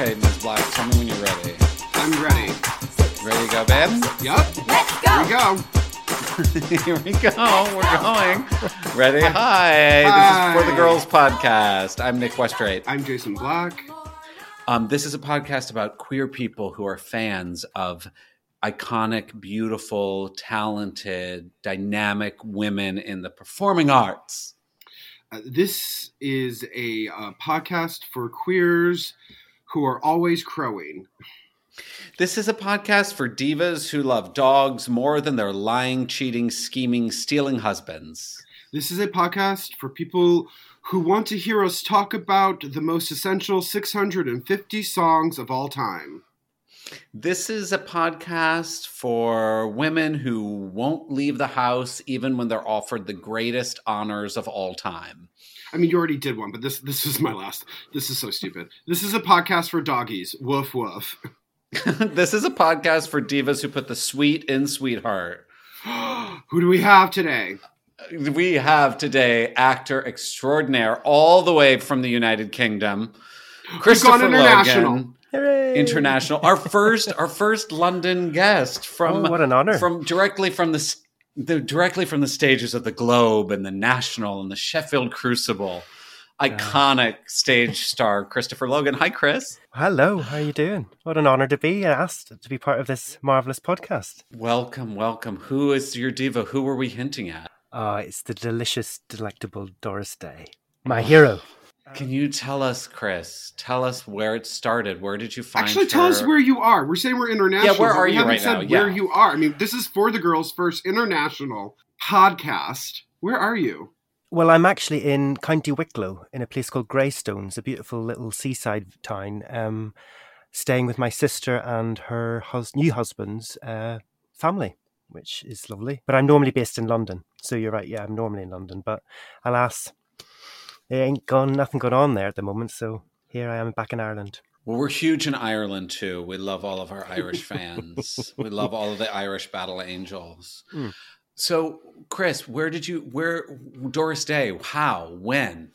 Okay, Ms. Black, tell me when you're ready. I'm ready. Ready to go, babe? Yup. Let's go. Here we go. go. Here we go. We're going. Ready? Hi. Hi. This is For the Girls podcast. I'm Nick Westrate. I'm Jason Black. Um, this is a podcast about queer people who are fans of iconic, beautiful, talented, dynamic women in the performing arts. Uh, this is a uh, podcast for queers who are always crowing. This is a podcast for divas who love dogs more than their lying, cheating, scheming, stealing husbands. This is a podcast for people who want to hear us talk about the most essential 650 songs of all time. This is a podcast for women who won't leave the house even when they're offered the greatest honors of all time. I mean, you already did one, but this this is my last. This is so stupid. This is a podcast for doggies. Woof woof. this is a podcast for divas who put the sweet in sweetheart. who do we have today? We have today actor extraordinaire all the way from the United Kingdom, Christopher international. Logan. Hooray! International, our first, our first London guest from Oh, what an honor. from directly from the, s- the directly from the stages of the Globe and the National and the Sheffield Crucible. Iconic stage star Christopher Logan. Hi, Chris. Hello, how are you doing? What an honor to be asked to be part of this marvelous podcast. Welcome, welcome. Who is your diva? Who were we hinting at? Ah, it's the delicious, delectable Doris Day, my hero. Can you tell us, Chris? Tell us where it started. Where did you find? Actually, tell us where you are. We're saying we're international. Yeah, where are we you right said now? Where Yeah. you are. I mean, this is for the girls' first international podcast. Where are you? Well, I'm actually in County Wicklow, in a place called Greystones, a beautiful little seaside town, um, staying with my sister and her hus- new husband's uh, family, which is lovely. But I'm normally based in London, so you're right. Yeah, I'm normally in London, but alas, there ain't gone nothing going on there at the moment. So here I am back in Ireland. Well, we're huge in Ireland too. We love all of our Irish fans. we love all of the Irish Battle Angels. Mm. So, Chris, where did you? Where Doris Day? How? When?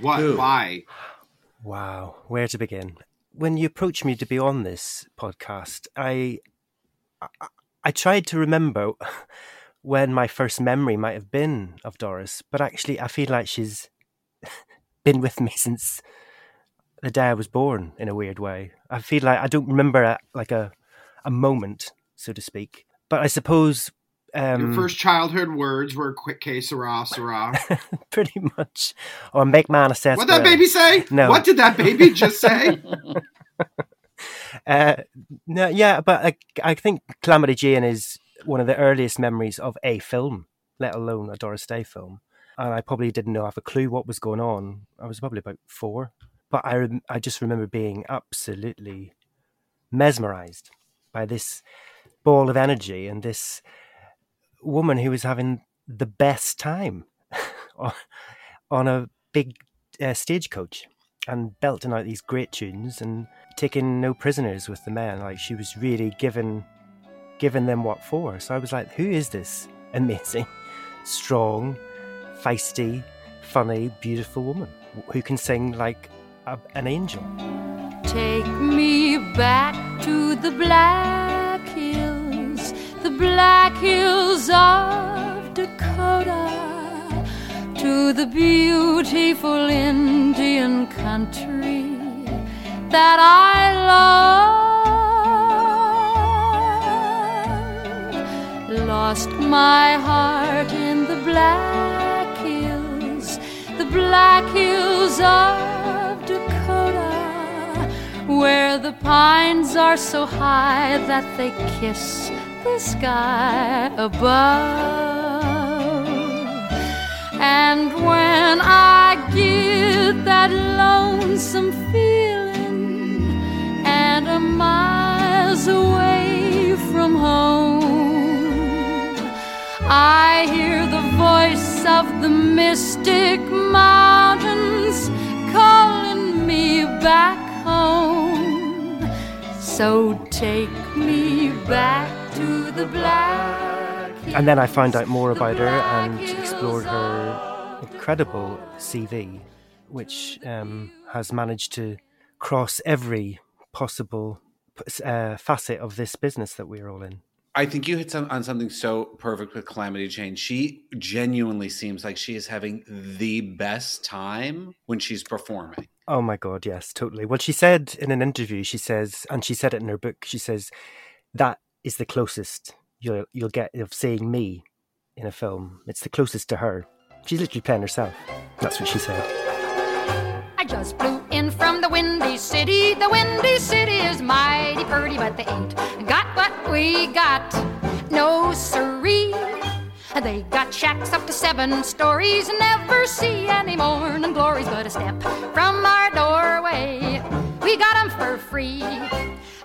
What? Who? Why? Wow, where to begin? When you approached me to be on this podcast, I I, I tried to remember when my first memory might have been of Doris, but actually I feel like she's been with me since the day I was born in a weird way. I feel like I don't remember a, like a a moment, so to speak. But I suppose um, Your first childhood words were "quick que sera, sera." pretty much, or make man assess. what that baby say? No. What did that baby just say? Uh, no, yeah, but I, I think Calamity Jane is one of the earliest memories of a film, let alone a Doris Day film. And I probably didn't know I have a clue what was going on. I was probably about four, but I rem- I just remember being absolutely mesmerized by this ball of energy and this woman who was having the best time on- on a big uh, stagecoach and belting out these great tunes and taking no prisoners with the men. Like she was really giving giving them what for. So I was like, who is this amazing, strong, feisty, funny, beautiful woman who can sing like a, an angel? Take me back to the Black Hills, the Black Hills of Dakota, to the beautiful Indian country that I love. Lost my heart in the Black the Black Hills of Dakota, where the pines are so high that they kiss the sky above. And when I get that lonesome feeling and I'm miles away from home, I hear the voice of the mystic mountains calling me back home. So take me back to the black. And then I found out more about her and explored her incredible CV, which um, has managed to cross every possible uh, facet of this business that we're all in. I think you hit some, on something so perfect with Calamity Jane. She genuinely seems like she is having the best time when she's performing. Oh my god, yes, totally. Well, she said in an interview, she says, and she said it in her book. She says that is the closest you'll you'll get of seeing me in a film. It's the closest to her. She's literally playing herself. That's what she said. I just flew in from the Windy City. The Windy City is mighty pretty, but they ain't got we got. No siree. They got shacks up to seven stories, never see any morning glories but a step from our doorway. We got 'em for free.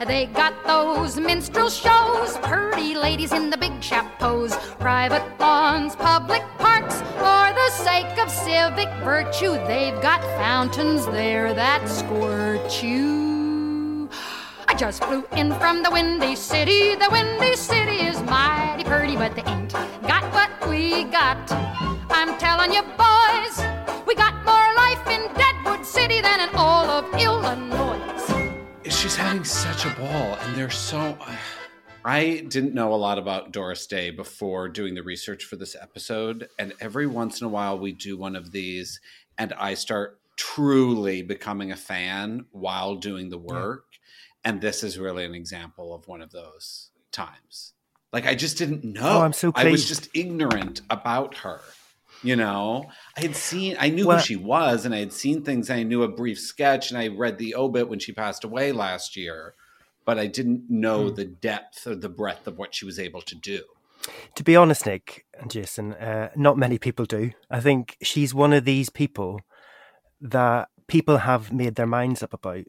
They got those minstrel shows, pretty ladies in the big chapeaus, private lawns, public parks, for the sake of civic virtue. They've got fountains there that squirt you. I just flew in from the Windy City. The Windy City is mighty pretty, but they ain't got what we got. I'm telling you, boys, we got more life in Deadwood City than in all of Illinois. She's having such a ball, and they're so. I didn't know a lot about Doris Day before doing the research for this episode, and every once in a while we do one of these, and I start truly becoming a fan while doing the work. And this is really an example of one of those times. Like I just didn't know. Oh, I'm so I was just ignorant about her. You know, I had seen, I knew Well- who she was, and I had seen things. I knew a brief sketch, and I read the obit when she passed away last year, but I didn't know Hmm. the depth or the breadth of what she was able to do. To be honest, Nick and Jason, uh, not many people do. I think she's one of these people that people have made their minds up about.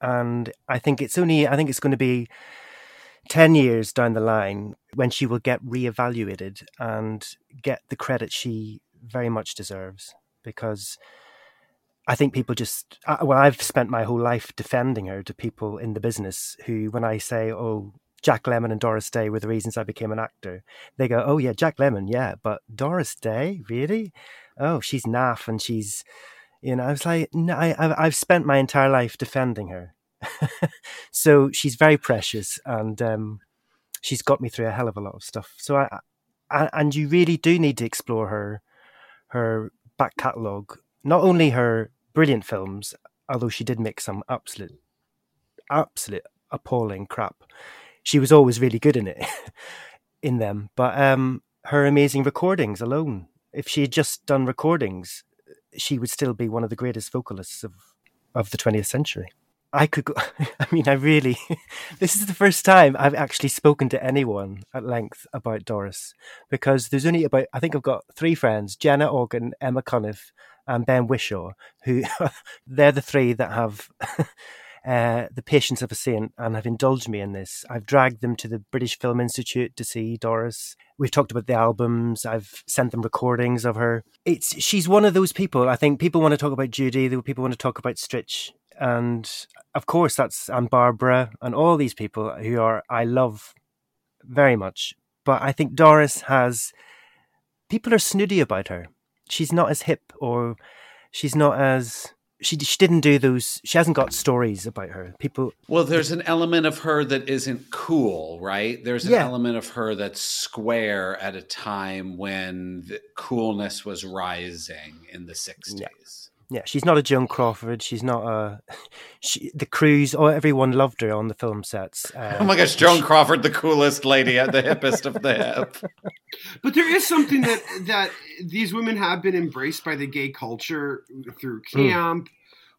And I think it's only, I think it's going to be 10 years down the line when she will get reevaluated and get the credit she very much deserves. Because I think people just, well, I've spent my whole life defending her to people in the business who, when I say, oh, Jack Lemmon and Doris Day were the reasons I became an actor, they go, oh, yeah, Jack Lemmon, yeah, but Doris Day, really? Oh, she's naff and she's, you know, I was like, no, I, I've, spent my entire life defending her. so she's very precious and um, she's got me through a hell of a lot of stuff. So I, I, and you really do need to explore her, her back catalogue, not only her brilliant films, although she did make some absolute, absolute appalling crap. She was always really good in it, in them. But um, her amazing recordings alone, if she had just done recordings, she would still be one of the greatest vocalists of, of the 20th century. I could go, I mean, I really, this is the first time I've actually spoken to anyone at length about Doris because there's only about, I think I've got three friends Jenna Organ, Emma Cuniff, and Ben Whishaw, who they're the three that have uh, the patience of a saint and have indulged me in this. I've dragged them to the British Film Institute to see Doris. We've talked about the albums. I've sent them recordings of her. It's she's one of those people. I think people want to talk about Judy. People want to talk about Stritch, and of course that's and Barbara and all these people who are I love very much. But I think Doris has people are snooty about her. She's not as hip or she's not as she she didn't do those she hasn't got stories about her. People Well, there's an element of her that isn't cool, right? There's an Yeah. element of her that's square at a time when the coolness was rising in the 60s. yeah, she's not a Joan Crawford. She's not a she, the crews. Oh, everyone loved her on the film sets. Uh, Oh my gosh, Joan Crawford, the coolest lady at the hippest of the hip. But there is something that that these women have been embraced by the gay culture through camp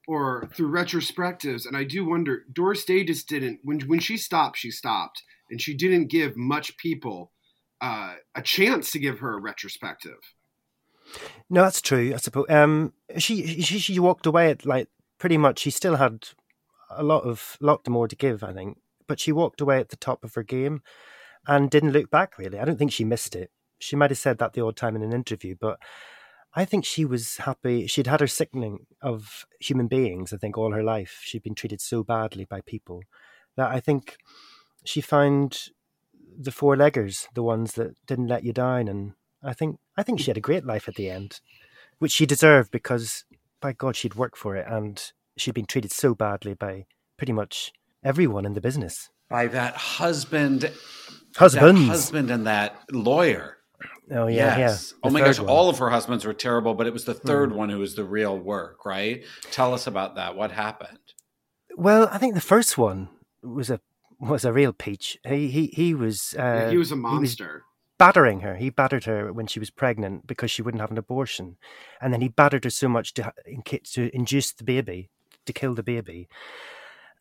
or through retrospectives, and I do wonder. Doris Day just didn't when when she stopped, she stopped, and she didn't give much people uh, a chance to give her a retrospective. No, that's true. I suppose. Um, she she she walked away at like pretty much. She still had a lot of lot more to give, I think, but she walked away at the top of her game and didn't look back. Really, I don't think she missed it. She might have said that the odd time in an interview, but I think she was happy. She'd had her sickening of human beings. I think all her life she'd been treated so badly by people that I think she found the four leggers, the ones that didn't let you down, and I think I think she had a great life at the end, which she deserved because by God she'd worked for it and she'd been treated so badly by pretty much everyone in the business. By that husband, husband, husband, and that lawyer. Oh yeah, yes. yeah. Oh my third gosh, one. all of her husbands were terrible, but it was the third Hmm. one who was the real work, right? Tell us about that. What happened? Well, I think the first one was a was a real peach. He he he was uh, Yeah, he was a monster. Battering her. He battered her when she was pregnant because she wouldn't have an abortion, and then he battered her so much to to induce the baby to kill the baby.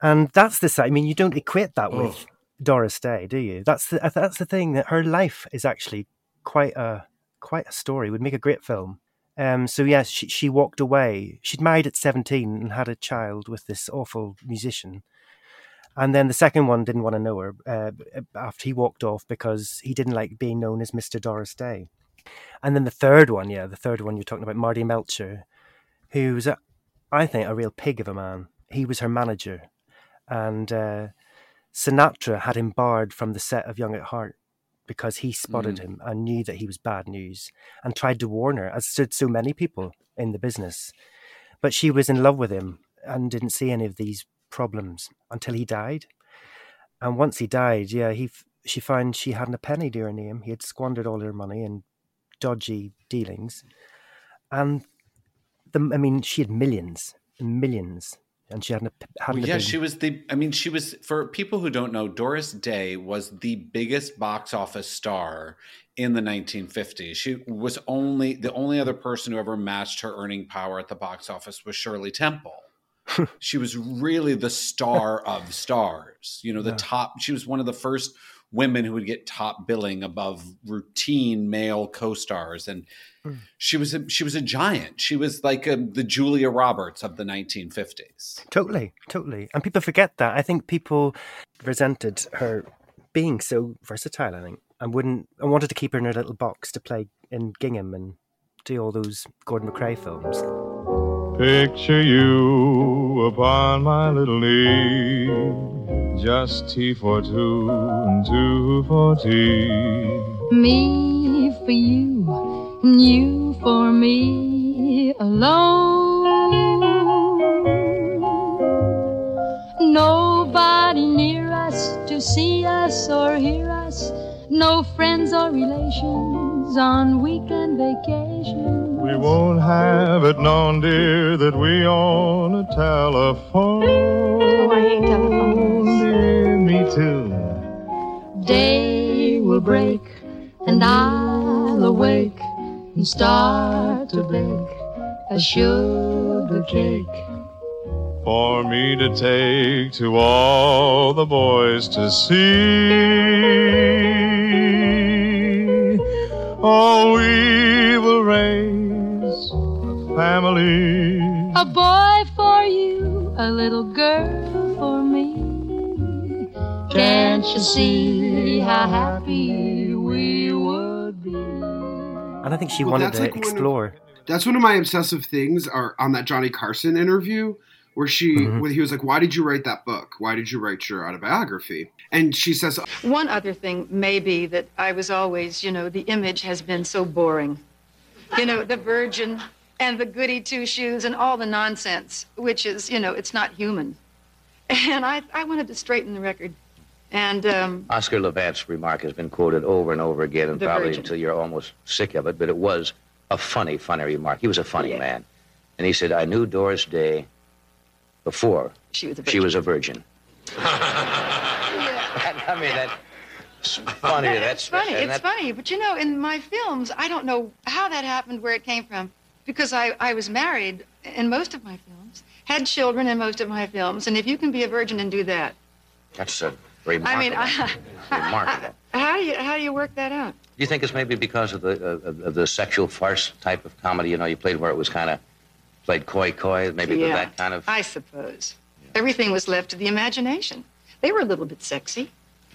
And that's the side. I mean, you don't equate that with Doris Day, do you? That's the that's the thing that her life is actually quite a quite a story. Would make a great film. Um, so yes, she she walked away. She'd married at seventeen and had a child with this awful musician. And then the second one didn't want to know her uh, after he walked off because he didn't like being known as Mr. Doris Day. And then the third one, yeah, the third one you're talking about, Marty Melcher, who was, a, I think, a real pig of a man. He was her manager. And uh, Sinatra had him barred from the set of Young at Heart because he spotted him and knew that he was bad news and tried to warn her, as did so many people in the business. But she was in love with him and didn't see any of these problems until he died. And once he died, yeah, he she found she hadn't a penny to her name. He had squandered all her money in dodgy dealings, and the I mean, she had millions, and millions, and she hadn't hadn't Well, yeah, big- she was the. I mean, she was for people who don't know. Doris Day was the biggest box office star in the 1950s. She was only the only other person who ever matched her earning power at the box office was Shirley Temple. she was really the star of stars. You know, the Yeah. top. She was one of the first women who would get top billing above routine male co-stars, and Mm. she was a, she was a giant. She was like a, the Julia Roberts of the 1950s. Totally, totally. And people forget that. I think people resented her being so versatile, I think, and wouldn't and wanted to keep her in her little box to play in Gingham and do all those Gordon MacRae films. Picture you upon my little knee. Just tea for two and two for tea. Me for you, you for me alone. Nobody near us to see us or hear us. No friends or relations on weekend vacation. We won't have it known, dear, that we own a telephone. Oh, I hate telephones. Dear, me too. Day will break, and I'll awake and start to bake a sugar cake. For me to take to all the boys to see. Oh, we will raise a family. A boy for you, a little girl for me. Can't you see how happy we would be? And I think she Well, wanted that's to like one of- explore. That's one of my obsessive things are on that Johnny Carson interview where she Mhm. when he was like, Why did you write that book? Why did you write your autobiography? And she says, One other thing may be that I was always, you know, the image has been so boring. You know, the virgin and the goody two shoes and all the nonsense, which is, you know, it's not human. And I, I wanted to straighten the record. And um, Oscar Levant's remark has been quoted over and over again, and probably Virgin. until you're almost sick of it, but it was a funny, funny remark. He was a funny Yeah. man. And he said, I knew Doris Day before she was a virgin. she was a virgin. I mean, that's funny. Yeah, that's it's funny. It's that- funny. But you know, in my films, I don't know how that happened, where it came from, because I, I was married in most of my films, had children in most of my films, and if you can be a virgin and do that, That's a remarkable. I mean, I, remarkable. how do you how do you work that out? Do you think it's maybe because of the uh, of, the sexual farce type of comedy? You know, you played where it was kind of played coy coy, maybe yeah, that kind of. I suppose everything was left to the imagination. They were a little bit sexy.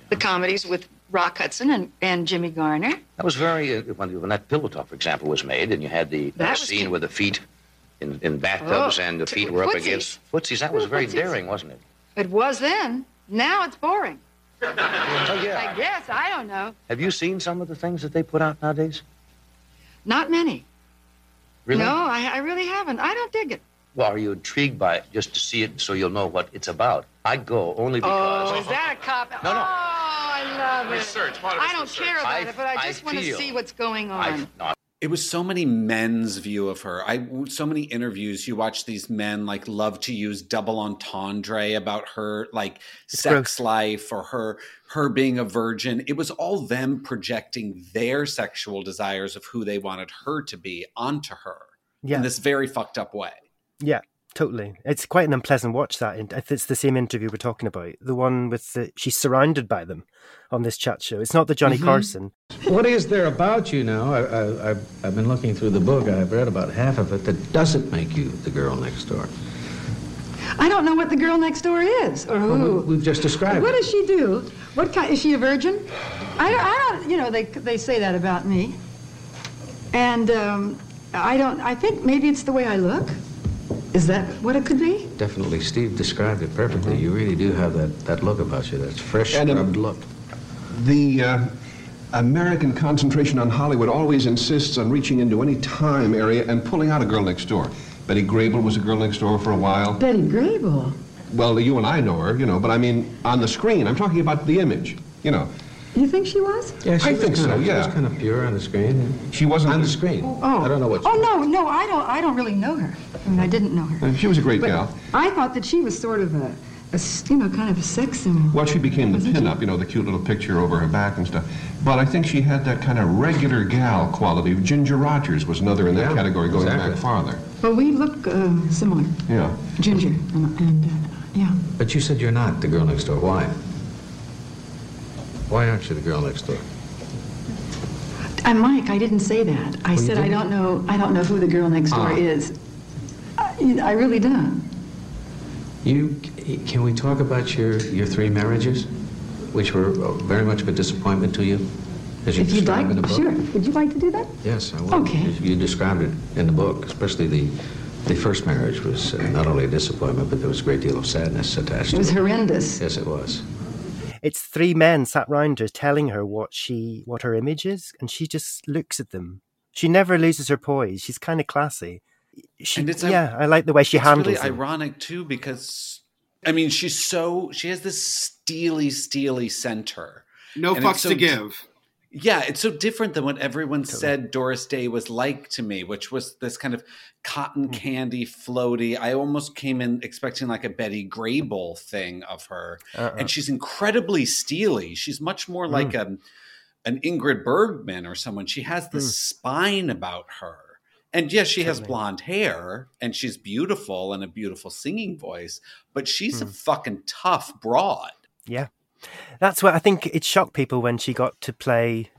The comedies with Rock Hudson and, and Jimmy Garner. That was very uh, when, when that pillow talk, for example, was made, and you had the That scene with the feet in, in bathtubs, Oh, and the feet were up footsies. against footsies. That was very Footsies. daring, wasn't it? It was then. Now it's boring. Oh yeah. I guess I don't know. Have you seen some of the things that they put out nowadays? Not many. Really? No, I, I really haven't. I don't dig it. Well, are you intrigued by it just to see it so you'll know what it's about? I go only because. Oh, is that a cop? No, no. Oh, I love Research, it. part of I don't research. care about I- it, but I I just want to see what's going on. I, It was so many men's view of her. I so many interviews. You watch these men like love to use double entendre about her like sex gross. life or her her being a virgin. It was all them projecting their sexual desires of who they wanted her to be onto her Yeah. in this very fucked up way. Yeah, totally. It's quite an unpleasant watch. That if it's the same interview we're talking about, the one with the she's surrounded by them on this chat show. It's not the Johnny Carson. What is there about you now? I, I, I've, I've been looking through the book. I've read about half of it that doesn't make you the girl next door. I don't know what the girl next door is or who. Well, we've just described What it. does she do? What kind? Is she a virgin? I, I don't. You know, they they say that about me. And um, I don't. I think maybe it's the way I look. Is that what it could be? Definitely, Steve described it perfectly. You really do have that, that look about you, that fresh, And, um, scrubbed look. The uh, American concentration on Hollywood always insists on reaching into any time area and pulling out a girl next door. Betty Grable was a girl next door for a while. Betty Grable. Well, you and I know her, you know, but I mean, on the screen, I'm talking about the image, you know. You think she was? Yeah, she I was think kinda, so, She was kind of pure on the screen. She wasn't. On the screen. Oh. I don't know what. Oh no, no, I don't. I don't really know her. I mean, I didn't know her. She was a great But gal. I thought that she was sort of a, you know, kind of a sex symbol. Well, she became the Wasn't pinup, you know, the cute little picture over her back and stuff. But I think she had that kind of regular gal quality. Ginger Rogers was another in that Yeah, category going exactly. back farther. Well, we look uh, similar. Yeah. Ginger and, and uh, yeah. But you said you're not the girl next door. Why? Why aren't you the girl next door? And Mike, I didn't say that. I you said I don't know. I don't know who the girl next door Ah. is. I, I really don't. You can we talk about your your three marriages, which were uh, very much of a disappointment to you, as you If you'd like, in the book. sure. Would you like to do that? Yes, I would. Okay. You described it in the book, especially the the first marriage was uh, not only a disappointment, but there was a great deal of sadness attached It was to it. horrendous. Yes, it was. It's three men sat round her telling her what she what her image is, and she just looks at them. She never loses her poise. She's kind of classy. She, And it's- yeah, I like the way she it's handles really ironic too because I mean she's so she has this steely, steely center. No And fucks so to give. Yeah, it's so different than what everyone said Doris Day was like to me, which was this kind of cotton Hmm. candy, floaty. I almost came in expecting like a Betty Grable thing of her, Uh-uh. and she's incredibly steely. She's much more Hmm. like a, an Ingrid Bergman or someone. She has this spine about her. And yes, she has blonde hair and she's beautiful and a beautiful singing voice, but she's a Hmm. fucking tough broad. Yeah. That's what I think it shocked people when she got to play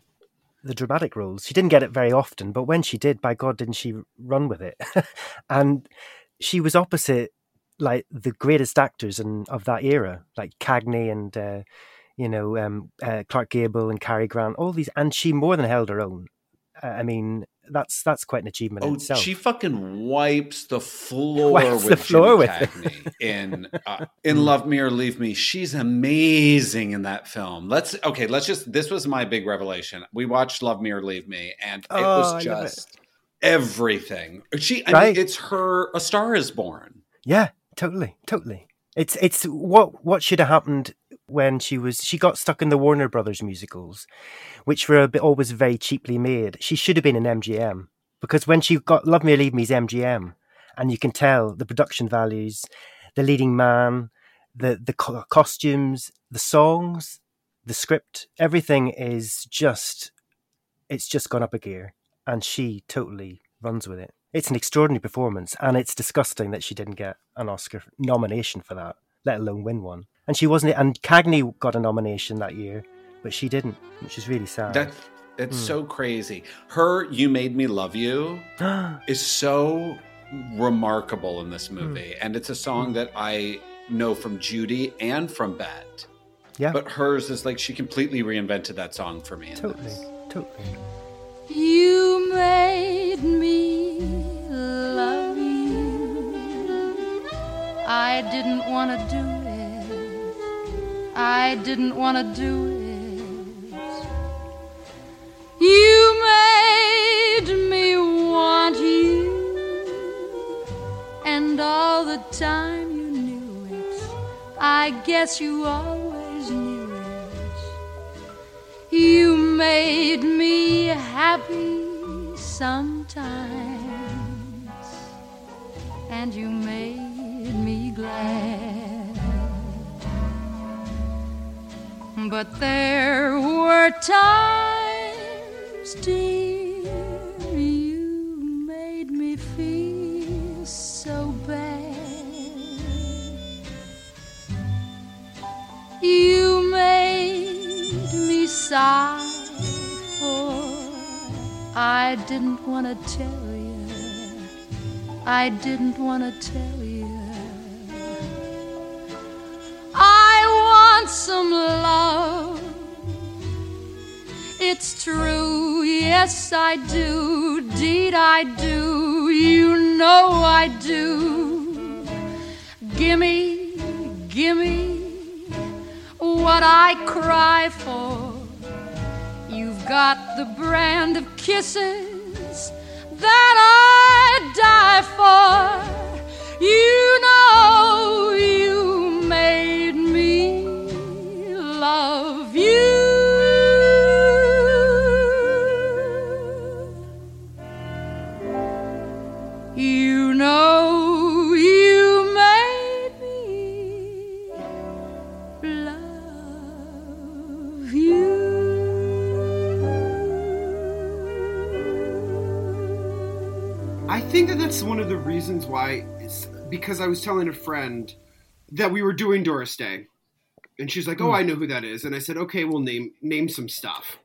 the dramatic roles. She didn't get it very often, but when she did, by God, didn't she run with it? and she was opposite like the greatest actors in, of that era, like Cagney and uh, you know um, uh, Clark Gable and Cary Grant, all these, and she more than held her own. Uh, I mean, that's that's quite an achievement Oh, itself. she fucking wipes the floor Wipes with the floor Jimmy with. In uh, in Love Me or Leave Me. She's amazing in that film. Let's okay. Let's just. This was my big revelation. We watched Love Me or Leave Me, and it Oh, I was love just everything. She. I Right. mean, it's her. A Star Is Born. Yeah, totally, totally. It's it's what what should have happened when she was she got stuck in the Warner Brothers musicals, which were bit always very cheaply made. She should have been in MGM because when she got Love Me or Leave Me's MGM, and you can tell the production values, the leading man, the the co- costumes, the songs, the script, everything is just it's just gone up a gear, and she totally runs with it. It's an extraordinary performance, and it's disgusting that she didn't get an Oscar nomination for that, let alone win one. And she wasn't. And Cagney got a nomination that year, but she didn't, which is really sad. That it's Hmm. so crazy. Her "You Made Me Love You" is so remarkable in Hmm. this movie, and it's a song that I know from Judy and from Bette. yeah, But hers is like she completely reinvented that song for me. in totally, this. totally. You made me love you. I didn't want to do it. I didn't want to do it. You made me want you. And all the time you knew it. I guess you always knew it. You made me happy sometimes, and you made me glad. But there were times, dear, you made me feel so bad. You made me sigh, for I didn't want to tell you. I didn't want to tell you. Some love. It's true, yes, I do. Deed, I do. You know I do. Gimme, gimme what I cry for. You've got the brand of kisses that I die for. You know love you. You know you made me love you. I think that that's one of the reasons why, because I was telling a friend that we were doing Doris Day, and she's like, "Oh, hmm. I know who that is," and I said, "Okay, well, name name some stuff,"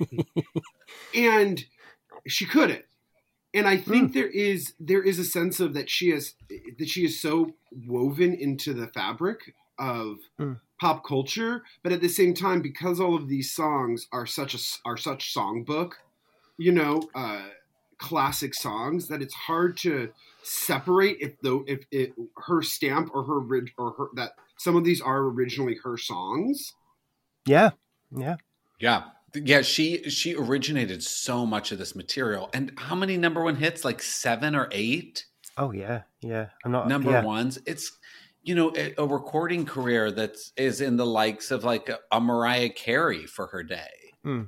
and she couldn't. And I think hmm. there is there is a sense of that she is that she is so woven into the fabric of hmm. pop culture, but at the same time, because all of these songs are such a are such songbook, you know, uh, classic songs, that it's hard to separate if though if it her stamp or her or her that some of these are originally her songs. Yeah, yeah. Yeah. Yeah, she she originated so much of this material. And how many number one hits? Like seven or eight Oh yeah, yeah. I'm not number yeah. ones. It's you know, a, a recording career that's is in the likes of like a, a Mariah Carey for her day. Hmm.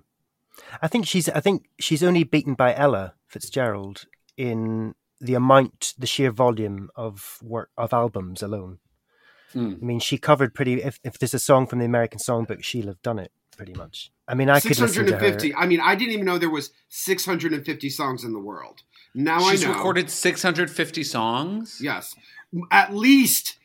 I think she's. I think she's only beaten by Ella Fitzgerald in the amount, the sheer volume of work of albums alone. Hmm. I mean, she covered pretty. If, if there's a song from the American Songbook, she'll have done it pretty much. I mean, I could listen to her. 650. I mean, I didn't even know there was 650 songs in the world. Now She's I know. She's recorded 650 songs. Yes, at least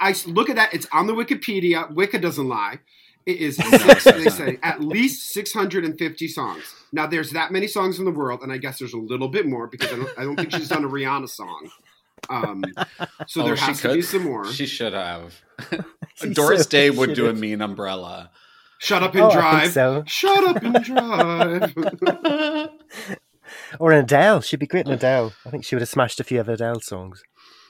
I look at that. It's on the Wikipedia. Wicca doesn't lie. It is. Six, they say at least 650 songs. Now there's that many songs in the world, and I guess there's a little bit more because I don't, I don't think she's done a Rihanna song. Um, so Oh, there she has to be some more. She should have. She Doris so Day would should do a mean umbrella. Shut up and Oh, I think drive. so. Shut up and drive. Or an Adele. She'd be great in Adele. I think she would have smashed a few of Adele songs.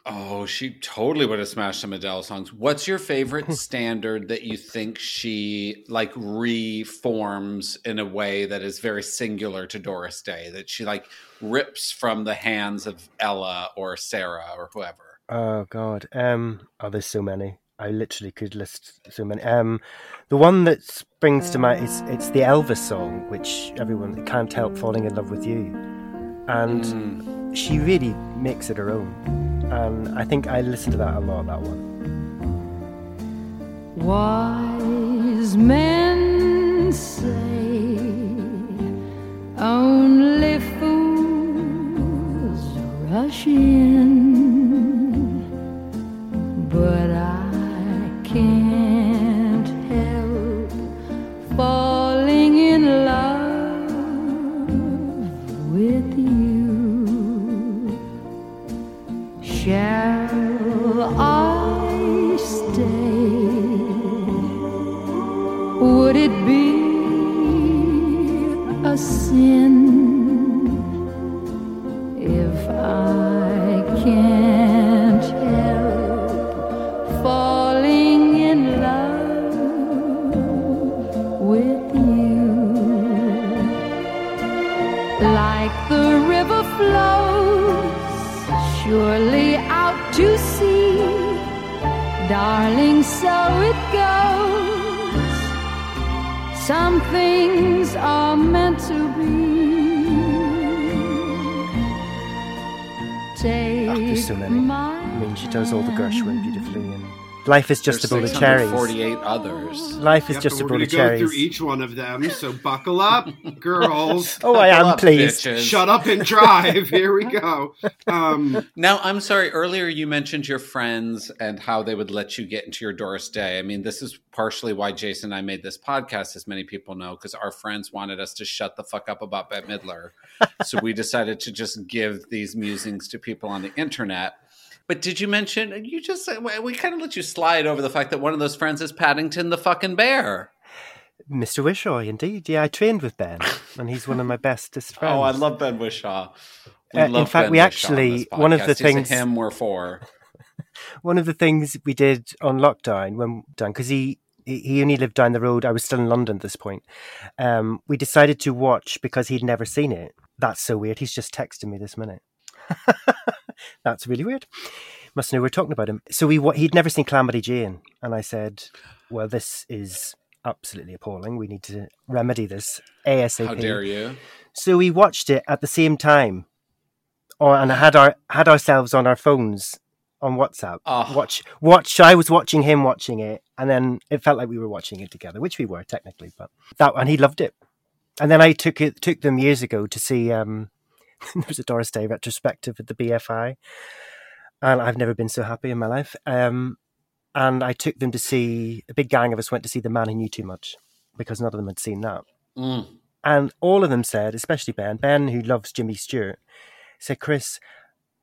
Oh, she totally would have smashed some Adele songs. What's your favorite standard that you think she like reforms in a way that is very singular to Doris Day? That she like rips from the hands of Ella or Sarah or whoever. Oh God. Um. Oh, there's so many. I literally could list so many. Um, the one that springs to mind is it's the Elvis song, which everyone can't help falling in love with you, and she really makes it her own. And I think I listen to that a lot. That one. Wise men say only fools rush in, but sin Take so many. I mean, she does all the Gershwin beautifully, life is just There's a bowl of cherries. 648 others. Life is Yep, just a and bowl we're of gonna go cherries. through each one of them. So buckle up, girls. Oh, I am up, pleased. bitches. Shut up and drive. Here we go. Um, Now, I'm sorry. Earlier, you mentioned your friends and how they would let you get into your Doris Day. I mean, this is partially why Jason and I made this podcast, as many people know, because our friends wanted us to shut the fuck up about Bette Midler. so we decided to just give these musings to people on the internet. But did you mention you just we kind of let you slide over the fact that one of those friends is Paddington the fucking bear? Mr. Whishaw, indeed. Yeah, I trained with Ben, and he's one of my bestest friends. Oh, I love Ben Whishaw. We Uh, in fact, Ben we Whishaw on actually- this one of the. He's things- him we're for. one of the things we did on lockdown when done because he he only lived down the road. I was still in London at this point. Um, we decided to watch because he'd never seen it. That's so weird. He's just texting me this minute. That's really weird. Must know we're talking about him. So we he'd never seen Calamity Jane, and I said, "Well, this is absolutely appalling. We need to remedy this ASAP." How dare you? So we watched it at the same time, or and had our had ourselves on our phones on WhatsApp. Oh. Watch, watch. I was watching him watching it, and then it felt like we were watching it together, which we were technically. But that and he loved it. And then I took it took them years ago to see. um There was a Doris Day retrospective at the BFI, and I've never been so happy in my life. Um, and I took them to see a big gang of us went to see The Man Who Knew Too Much because none of them had seen that. Mm. And all of them said, especially Ben, Ben, who loves Jimmy Stewart, said, Chris,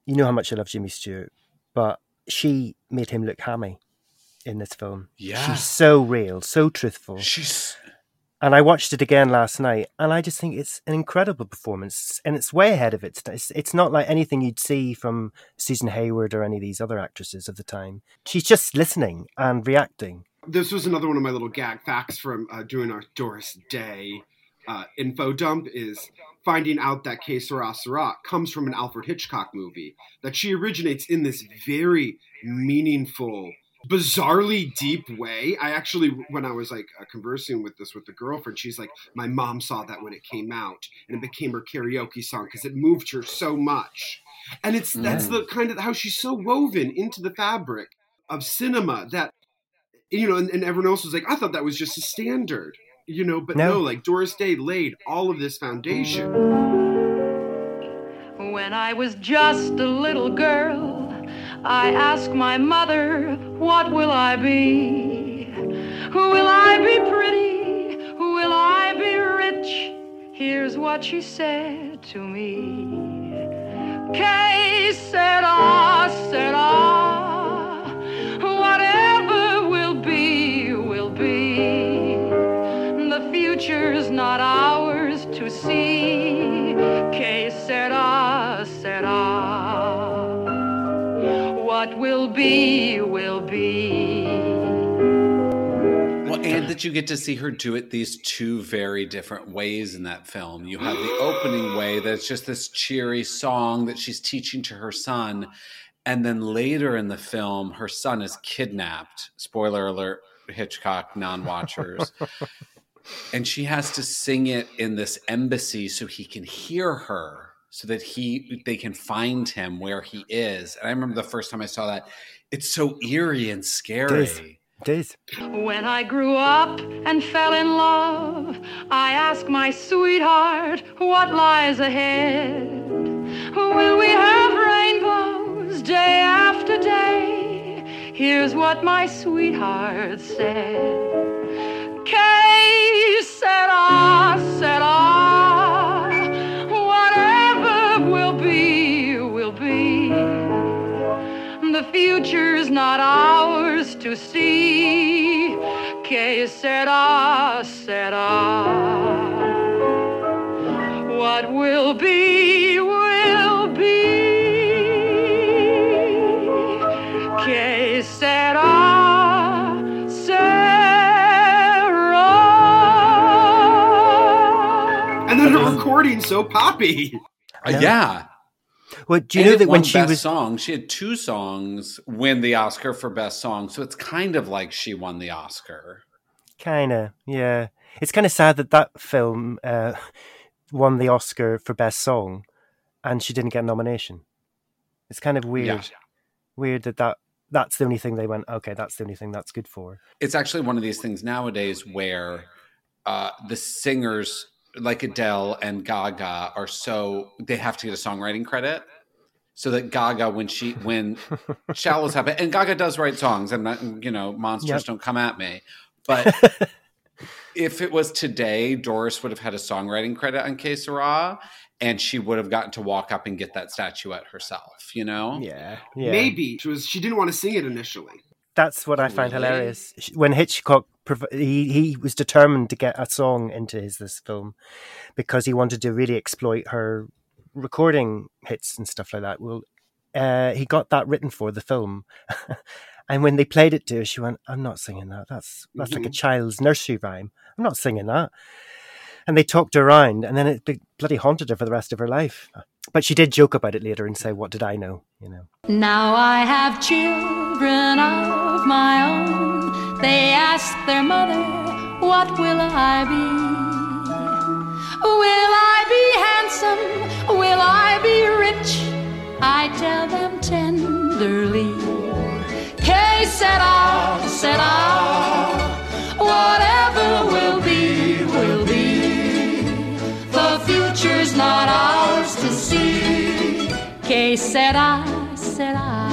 you know how much I love Jimmy Stewart, but she made him look hammy in this film. Yeah. She's so real, so truthful. She's And I watched it again last night, and I just think it's an incredible performance, and it's way ahead of its time. It's, not like anything you'd see from Susan Hayward or any of these other actresses of the time. She's just listening and reacting. this was another one of my little gag facts from uh, doing our Doris Day uh, info dump is finding out that Que Sera Sera comes from an Alfred Hitchcock movie that she originates in this very meaningful bizarrely deep way i actually when i was like uh, conversing with this with the girlfriend she's like my mom saw that when it came out and it became her karaoke song because it moved her so much and it's that's Mm. the kind of how she's so woven into the fabric of cinema that you know, and, and everyone else was like, I thought that was just a standard, you know, but no, No. like Doris Day laid all of this foundation. When I was just a little girl, I asked my mother, What will I be? Who will I be pretty? Who will I be rich? Here's what she said to me. Que sera, sera. Will be, will be. Well, and that you get to see her do it these two very different ways in that film. You have the opening way that's just this cheery song that she's teaching to her son. And then later in the film, her son is kidnapped. Spoiler alert, Hitchcock non watchers. and she has to sing it in this embassy so he can hear her so that he they can find him where he is and i remember the first time i saw that it's so eerie and scary Days. It is. When I grew up and fell in love, I asked my sweetheart what lies ahead. Will we have rainbows day after day? Here's what my sweetheart said. Que sera, sera. Future's not ours to see. Que sera, sera. What will be, will be. Que sera, sera. And then her recording so poppy. Uh, yeah Well, do you And know that when she was song she had two songs win the oscar for best song so it's kind of like she won the oscar Kind of, yeah. It's kind of sad that that film uh, won the Oscar for Best Song, and she didn't get a nomination. It's kind of weird. Yeah. Weird that, that that's the only thing they went. Okay, that's the only thing that's good for. It's actually one of these things nowadays where uh, the singers like Adele and Gaga are so they have to get a songwriting credit. So that Gaga, when she when shallows happen, and Gaga does write songs, and not, you know, monsters Yep. don't come at me. But if it was today, Doris would have had a songwriting credit on Que Sera, and she would have gotten to walk up and get that statuette herself. You know? Yeah, yeah. Maybe she was. She didn't want to sing it initially. That's what I find Really? hilarious. When Hitchcock, he he was determined to get a song into his this film because he wanted to really exploit her recording hits and stuff like that. Well, uh, he got that written for the film, and when they played it to her, she went, "I'm not singing that. That's that's like a child's nursery rhyme. I'm not singing that." And they talked her around, and then it bloody haunted her for the rest of her life. But she did joke about it later and say, "What did I know?" You know. Now I have children of my own. They ask their mother, What will I be? Will I be handsome? Sera, sera. Ah, whatever will be, will be. The future's not ours to see. Que sera, sera.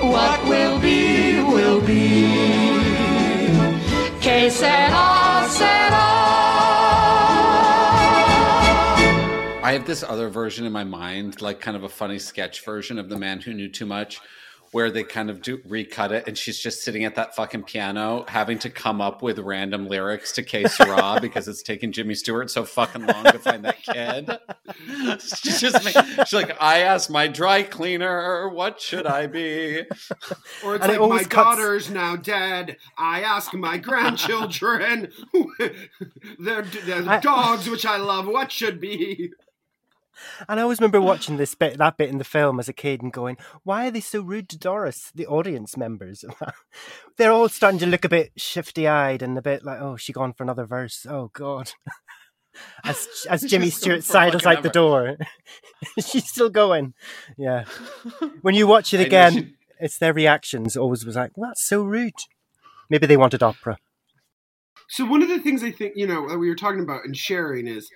What will be, will be. Que. Ah, ah. I have this other version in my mind, like kind of a funny sketch version of The Man Who Knew Too Much, where they kind of do recut it and she's just sitting at that fucking piano having to come up with random lyrics to Que Sera because it's taken Jimmy Stewart so fucking long to find that kid. she's just make, she's like, I asked my dry cleaner, what should I be? Or it's And it like my cuts- daughter's now dead. I ask my grandchildren, their, their I- dogs, which I love, what should be. And I always remember watching this bit, that bit in the film as a kid, and going, "Why are they so rude to Doris?" The audience members, they're all starting to look a bit shifty-eyed and a bit like, "Oh, she gone for another verse? Oh God!" As as Jimmy Stewart sidles out the door, she's still going. Yeah. When you watch it again, she- it's their reactions. Always was like, well, "That's so rude." Maybe they wanted opera. So one of the things I think you know that we were talking about and sharing is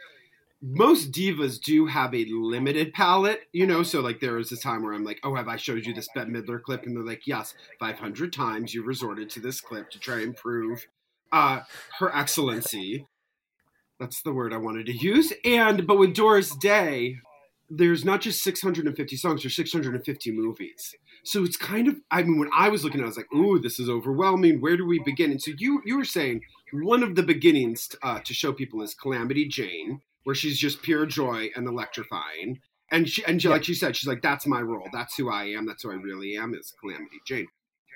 most divas do have a limited palette, you know. So like there was this time where I'm like, oh, have I showed you this Bette Midler clip? And they're like, yes, 500 times you resorted to this clip to try and prove uh, her excellency. That's the word I wanted to use. And but with Doris Day, there's not just 650 songs, there's 650 movies. So it's kind of I mean when I was looking at it, I was like, ooh, this is overwhelming. Where do we begin? And so you you were saying one of the beginnings uh, to show people is Calamity Jane, where she's just pure joy and electrifying. And she and she, like she said, she's like, that's my role. That's who I am. That's who I really am. Is Calamity Jane.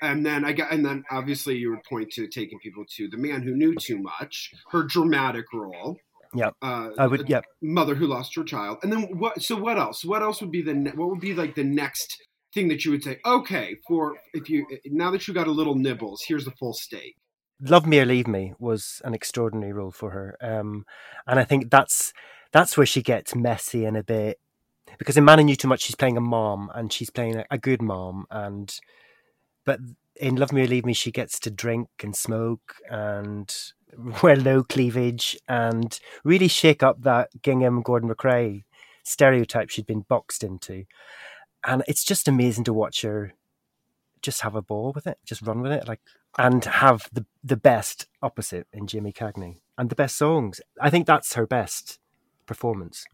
And then I got, and then obviously you would point to taking people to the man who knew too much, her dramatic role. Yeah, Uh, I would. Yep. mother who lost her child and then what so what else what else would be the ne- what would be like the next thing that you would say okay for if you now that you got a little nibbles here's the full steak Love Me or Leave Me was an extraordinary role for her, um, and I think that's that's where she gets messy and a bit because in Man Who Knew Too Much she's playing a mom and she's playing a, a good mom, and but in Love Me or Leave Me she gets to drink and smoke and wear low cleavage and really shake up that Gingham Gordon MacRae stereotype she'd been boxed into, and it's just amazing to watch her just have a ball with it, just run with it, like and have the the best opposite in Jimmy Cagney and the best songs. I think that's her best performance.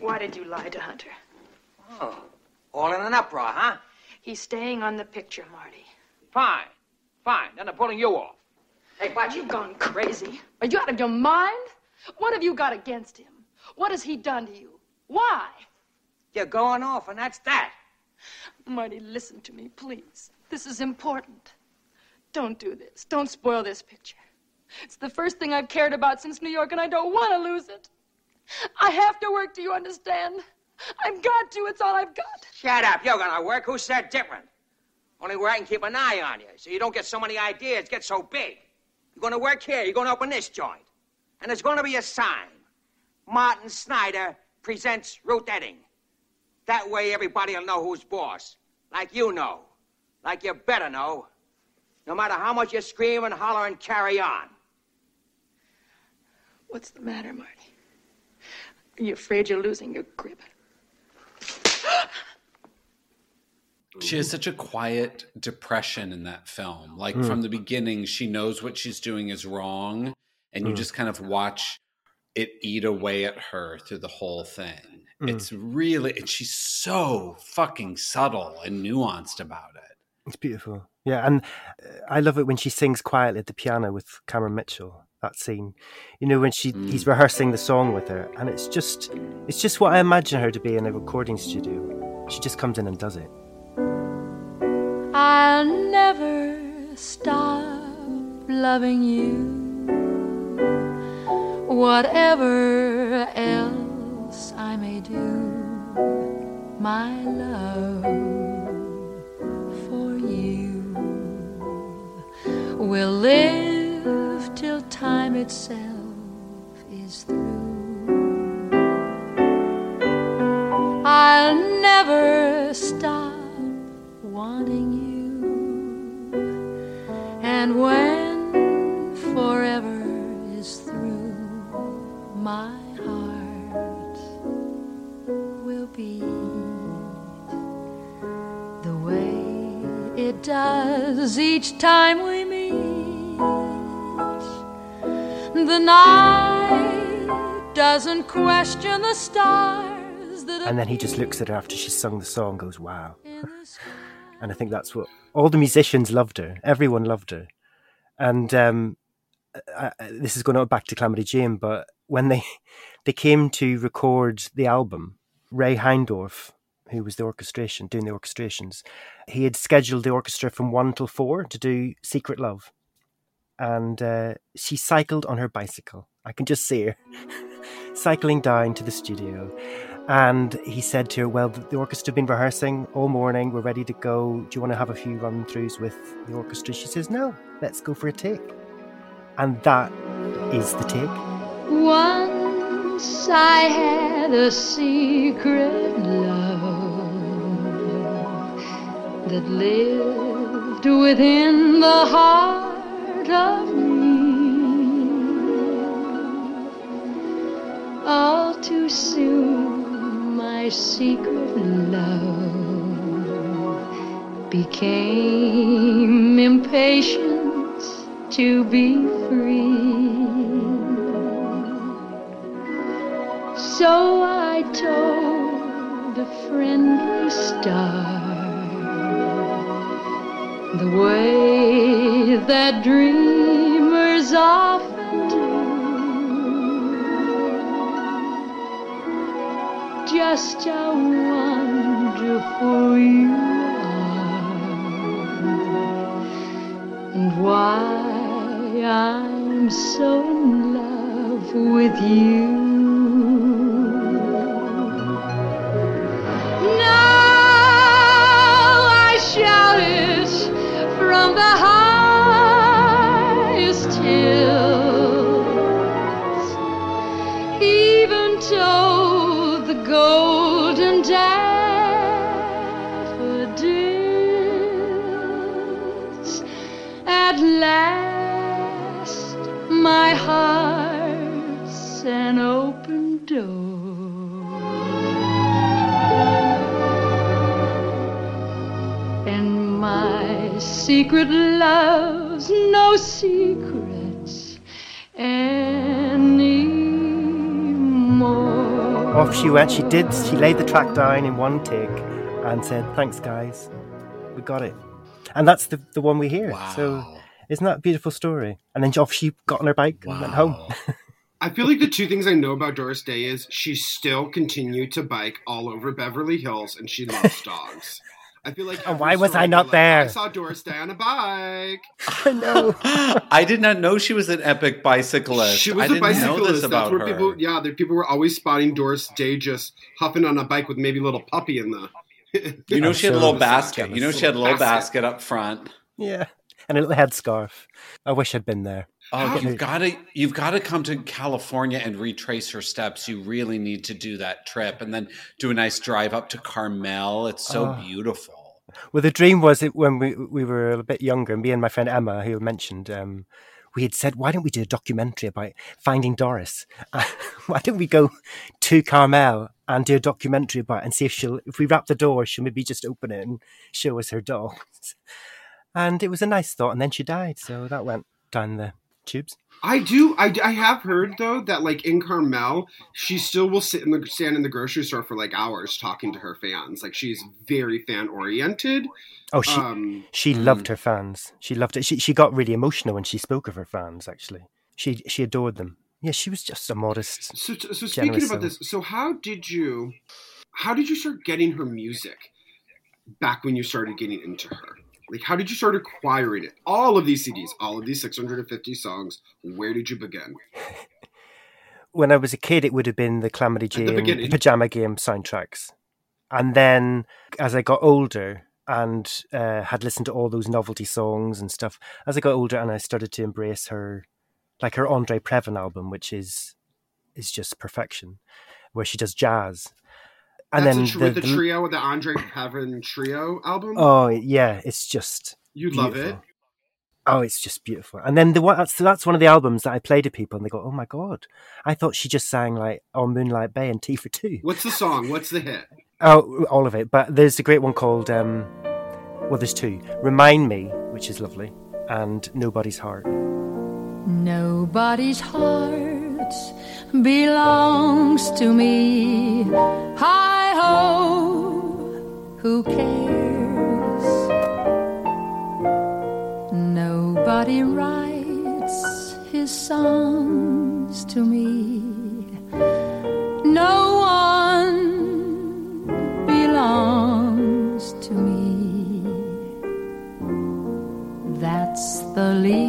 Why did you lie to Hunter? Oh, all in an uproar, huh? He's staying on the picture, Marty. Fine, fine. Then I'm pulling you off. Hey, watch You've gone crazy. Are you out of your mind? What have you got against him? What has he done to you? Why? You're going off, and that's that. Marty, listen to me, please. This is important. Don't do this. Don't spoil this picture. It's the first thing I've cared about since New York, and I don't want to lose it. I have to work, do you understand? I've got to. It's all I've got. Shut up. You're gonna work. Who said different? Only where I can keep an eye on you, so you don't get so many ideas, get so big. You're gonna work here, you're gonna open this joint. And there's gonna be a sign. Martin Snyder presents Ruth Etting. That way everybody will know who's boss. Like you know. Like you better know. No matter how much you scream and holler and carry on. What's the matter, Marty? Are you afraid you're losing your grip? She has such a quiet depression in that film. Like Mm. from the beginning, she knows what she's doing is wrong, and you Mm. just kind of watch it eat away at her through the whole thing. Mm. It's really, and she's so fucking subtle and nuanced about it. It's beautiful. Yeah, and uh, I love it when she sings quietly at the piano with Cameron Mitchell. That scene, you know, when she he's rehearsing the song with her, and it's just it's just what I imagine her to be in a recording studio. She just comes in and does it. I'll never stop loving you. Whatever else I may do, my itself is through. Doesn't question the stars And then he just looks at her after she's sung the song, and goes, "Wow." and I think that's what all the musicians loved her. Everyone loved her, and um, I- this is going back to Calamity Jane, but when they they came to record the album, Ray Heindorf, who was the orchestration doing the orchestrations, he had scheduled the orchestra from one till four to do "Secret Love," and uh, she cycled on her bicycle. I can just see her cycling down to the studio. And he said to her, Well, the orchestra have been rehearsing all morning. We're ready to go. Do you want to have a few run throughs with the orchestra? She says, No, let's go for a take. And that is the take. Once I had a secret love that lived within the heart of me. All too soon, my secret love became impatient to be free. So I told a friendly star the way that dreamers often Just how wonderful you are, and why I'm so in love with you. Secret love's no secrets anymore. Off she went. She did. She laid the track down in one take and said, Thanks, guys. We got it. And that's the, the one we hear. So, isn't that a beautiful story? And then off she got on her bike and went home. I feel like the two things I know about Doris Day is she still continued to bike all over Beverly Hills and she loves dogs. I feel like And why was I not like, there? I saw Doris Day on a bike. I know. I did not know she was an epic bicyclist. She was I a didn't bicyclist. know this That's about where her. people, yeah, the people were always spotting Doris Day just huffing on a bike with maybe a little puppy in the You know, I'm she had a little basket. You know, she had a little Basket. basket up front. Yeah, and a little headscarf. I wish I'd been there. Oh, How- you've got to you've got to come to California and retrace her steps. You really need to do that trip and then do a nice drive up to Carmel. It's so Oh. beautiful. Well, the dream was it when we we were a bit younger, me and my friend Emma, who mentioned, um, we had said, why don't we do a documentary about finding Doris? why don't we go to Carmel and do a documentary about it and see if she'll, if we wrap the door, she'll maybe just open it and show us her dogs. And it was a nice thought, and then she died, so that went down the tubes. I do. I, I have heard though that like in Carmel, she still will sit in the stand in the grocery store for like hours talking to her fans. Like she's very fan oriented. Oh, she Um, she loved her fans. She loved it. She she got really emotional when she spoke of her fans. Actually, she she adored them. Yeah, she was just a modest. So, so speaking about this, so how did you, how did you start getting her music back when you started getting into her? Like, how did you start acquiring it? All of these CDs, all of these 650 songs. Where did you begin? when I was a kid, it would have been the Calamity the Jane beginning. pajama game soundtracks, and then as I got older and uh, had listened to all those novelty songs and stuff, as I got older and I started to embrace her, like her Andre Previn album, which is is just perfection, where she does jazz, and That's then a tr- with the the- trio, the Andre Previn trio album. Oh yeah, it's just You'd love it. Oh, it's just beautiful. And then the one that's that's one of the albums that I play to people, and they go, "Oh my god, I thought she just sang like on Moonlight Bay and Tea for Two. What's the song? What's the hit? Oh, all of it. But there's a great one called um, well, there's two. Remind Me, which is lovely, and Nobody's Heart. Nobody's heart belongs to me. Hi ho, who cares? Nobody writes his songs to me. No one belongs to me. That's the least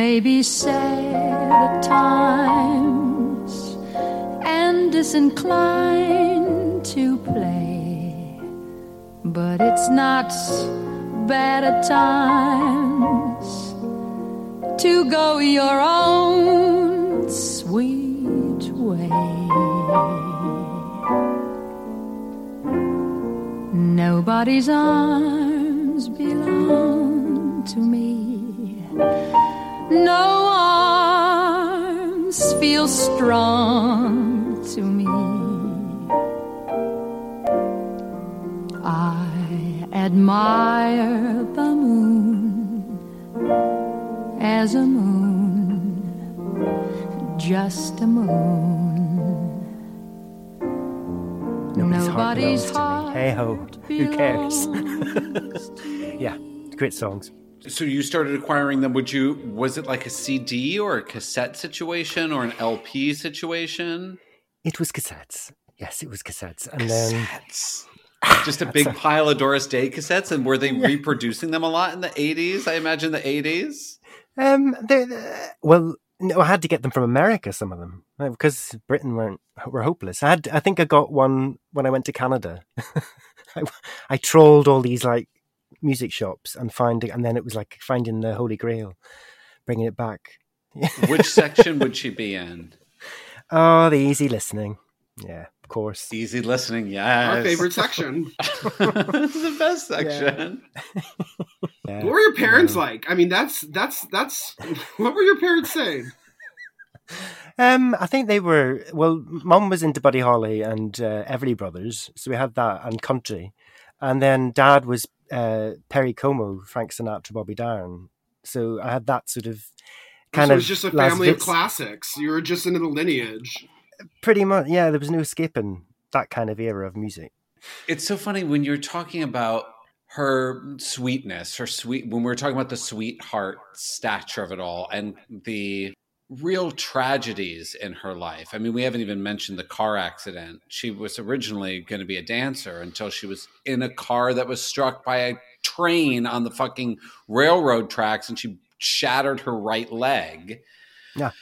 may be sad at times and disinclined to play, but it's not bad at times to go your own sweet way. Nobody's arms belong to me. No arms feel strong to me. I admire the moon as a moon, just a moon. Nobody's, heart Nobody's to me. Hey ho, who cares? yeah, great songs. So you started acquiring them. Would you? Was it like a CD or a cassette situation or an LP situation? It was cassettes. Yes, it was cassettes, and then Cassettes. Just a big pile of Doris Day cassettes, and were they reproducing them a lot in the eighties? I imagine the eighties. Um, they're, they're- well, no, I had to get them from America. Some of them uh, because Britain weren't were hopeless. I had, I think, I got one when I went to Canada. I, I trolled all these like music shops and finding, and then it was like finding the Holy Grail, bringing it back. Which section would she be in? Oh, the easy listening. Yeah, of course. Easy listening, yes. Our favorite section. this is the best section. Yeah. What were your parents like? I mean, that's that's that's. What were your parents saying? Um, I think they were well. Mum was into Buddy Holly and uh, Everly Brothers, so we had that and country, and then Dad was uh, Perry Como, Frank Sinatra, Bobby Darin. So I had that sort of kind so of it's just a Las family of classics. You were just into the lineage. Pretty much, yeah. There was no escaping that kind of era of music. It's so funny when you're talking about her sweetness, her sweet when we're talking about the sweetheart stature of it all and the real tragedies in her life. I mean, we haven't even mentioned the car accident. She was originally going to be a dancer until she was in a car that was struck by a train on the fucking railroad tracks and she shattered her right leg. Yeah.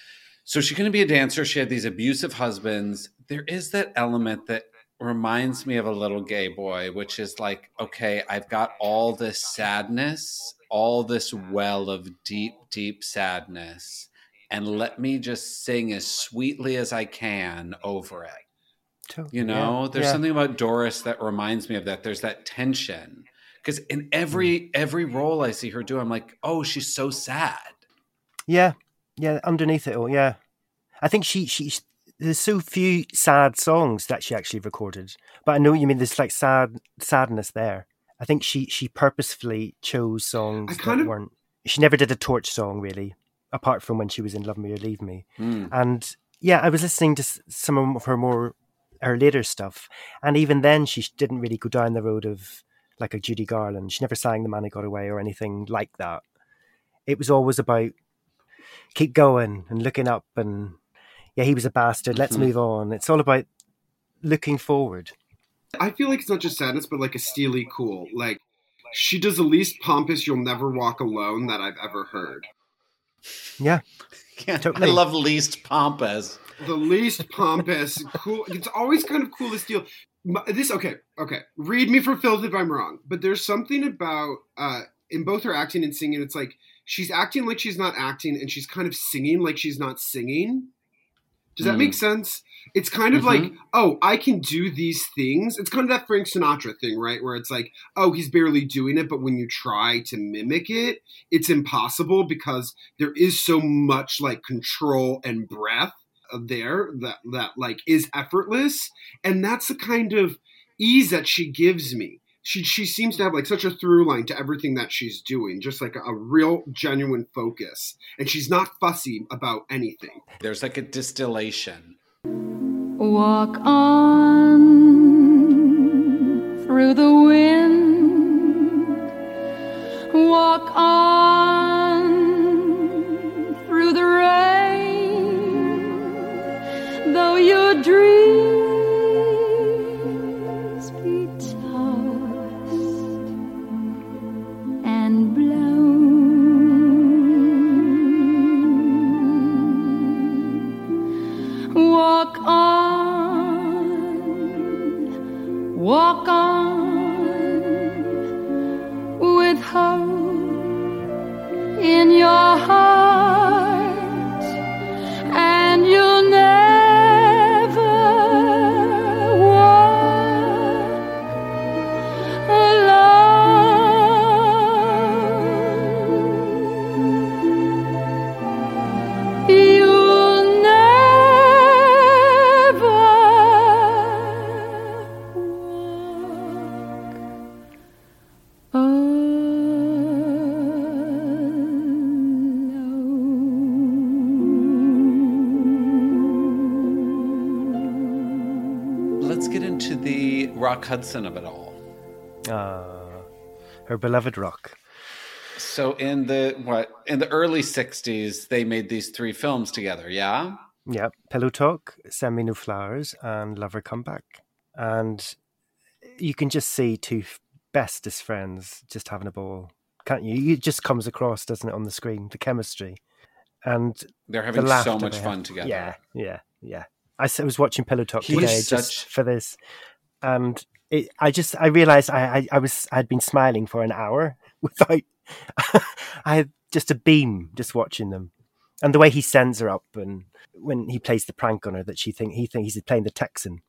So she couldn't be a dancer. She had these abusive husbands. There is that element that reminds me of a little gay boy, which is like, okay, I've got all this sadness, all this well of deep, deep sadness, and let me just sing as sweetly as I can over it. You know, Yeah, there's yeah. something about Doris that reminds me of that. There's that tension. Because in every mm. every role I see her do, I'm like, oh, she's so sad. Yeah, yeah. Underneath it all, yeah. I think she she there's so few sad songs that she actually recorded, but I know what you mean. There's like sad sadness there. I think she she purposefully chose songs that of- weren't. She never did a torch song really, apart from when she was in Love Me or Leave Me. Mm. And yeah, I was listening to some of her more her later stuff, and even then she didn't really go down the road of like a Judy Garland. She never sang "The Man Who Got Away" or anything like that. It was always about keep going and looking up, and yeah, he was a bastard. Let's Mhm. move on. It's all about looking forward. I feel like it's not just sadness, but like a steely cool. Like she does the least pompous "You'll Never Walk Alone" that I've ever heard. Yeah, Yeah, Totally. I love least pompous. The least pompous, cool. It's always kind of cool to steal. This okay, okay. Read me for filth if I'm wrong, but there's something about uh in both her acting and singing. It's like she's acting like she's not acting, and she's kind of singing like she's not singing. Does that Mm. make sense? It's kind of Mhm. like, oh, I can do these things. It's kind of that Frank Sinatra thing, right? Where it's like, oh, he's barely doing it, but when you try to mimic it, it's impossible because there is so much like control and breath there that that like is effortless, and that's the kind of ease that she gives me. She she seems to have like such a through line to everything that she's doing, just like a, a real genuine focus, and she's not fussy about anything. There's like a distillation. Walk on through the wind. Walk on walk on with hope in your heart, Rock Hudson of it all. Uh, her beloved rock. So in the what in the early '60s, they made these three films together. Yeah, Yeah, Pillow Talk, Send Me No Flowers, and Lover Come Back. And you can just see two bestest friends just having a ball, can't you? It just comes across, doesn't it, on the screen, the chemistry. And They're the having so much fun together. Yeah, yeah, yeah. I was watching Pillow Talk today is just such- for this, and it, I just I realized I, I I was I'd been smiling for an hour without I had just a beam just watching them, and the way he sends her up, and when he plays the prank on her that she think he thinks he's playing the Texan,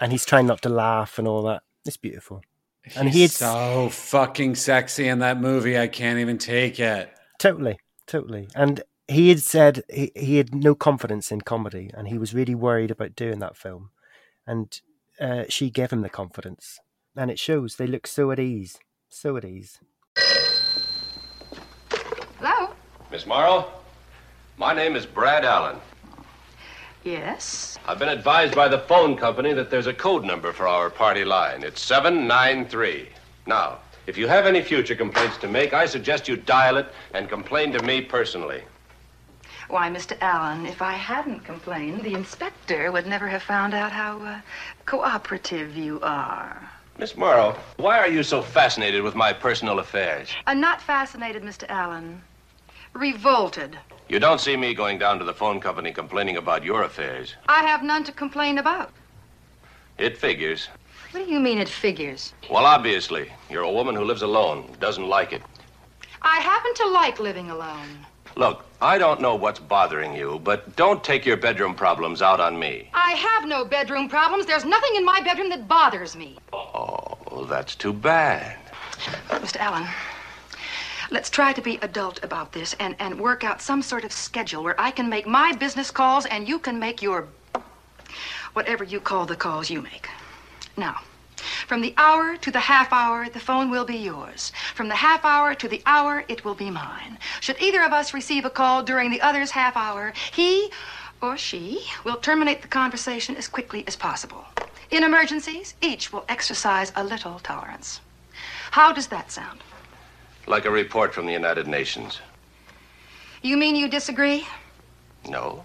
and he's trying not to laugh and all that. It's beautiful, and he had He's so fucking sexy in that movie. I can't even take it. Totally, totally. And he had said he, he had no confidence in comedy and he was really worried about doing that film. And uh, she gave him the confidence. And it shows. They look so at ease. So at ease. Hello? Miss Morrow, my name is Brad Allen. Yes? I've been advised by the phone company that there's a code number for our party line. It's 793. Now, if you have any future complaints to make, I suggest you dial it and complain to me personally. Why, Mr. Allen, if I hadn't complained, the inspector would never have found out how uh, cooperative you are. Miss Morrow, why are you so fascinated with my personal affairs? I'm not fascinated, Mr. Allen, revolted. You don't see me going down to the phone company complaining about your affairs. I have none to complain about. It figures. What do you mean it figures? Well, obviously, you're a woman who lives alone, doesn't like it. I happen to like living alone. Look, I don't know what's bothering you, but don't take your bedroom problems out on me. I have no bedroom problems. There's nothing in my bedroom that bothers me. Oh, that's too bad. Uh, Mr. Allen, let's try to be adult about this and, and work out some sort of schedule where I can make my business calls and you can make your whatever you call the calls you make. Now, from the hour to the half hour, the phone will be yours. From the half hour to the hour, it will be mine. Should either of us receive a call during the other's half hour, he or she will terminate the conversation as quickly as possible. In emergencies, each will exercise a little tolerance. How does that sound? Like a report from the United Nations. You mean you disagree? No,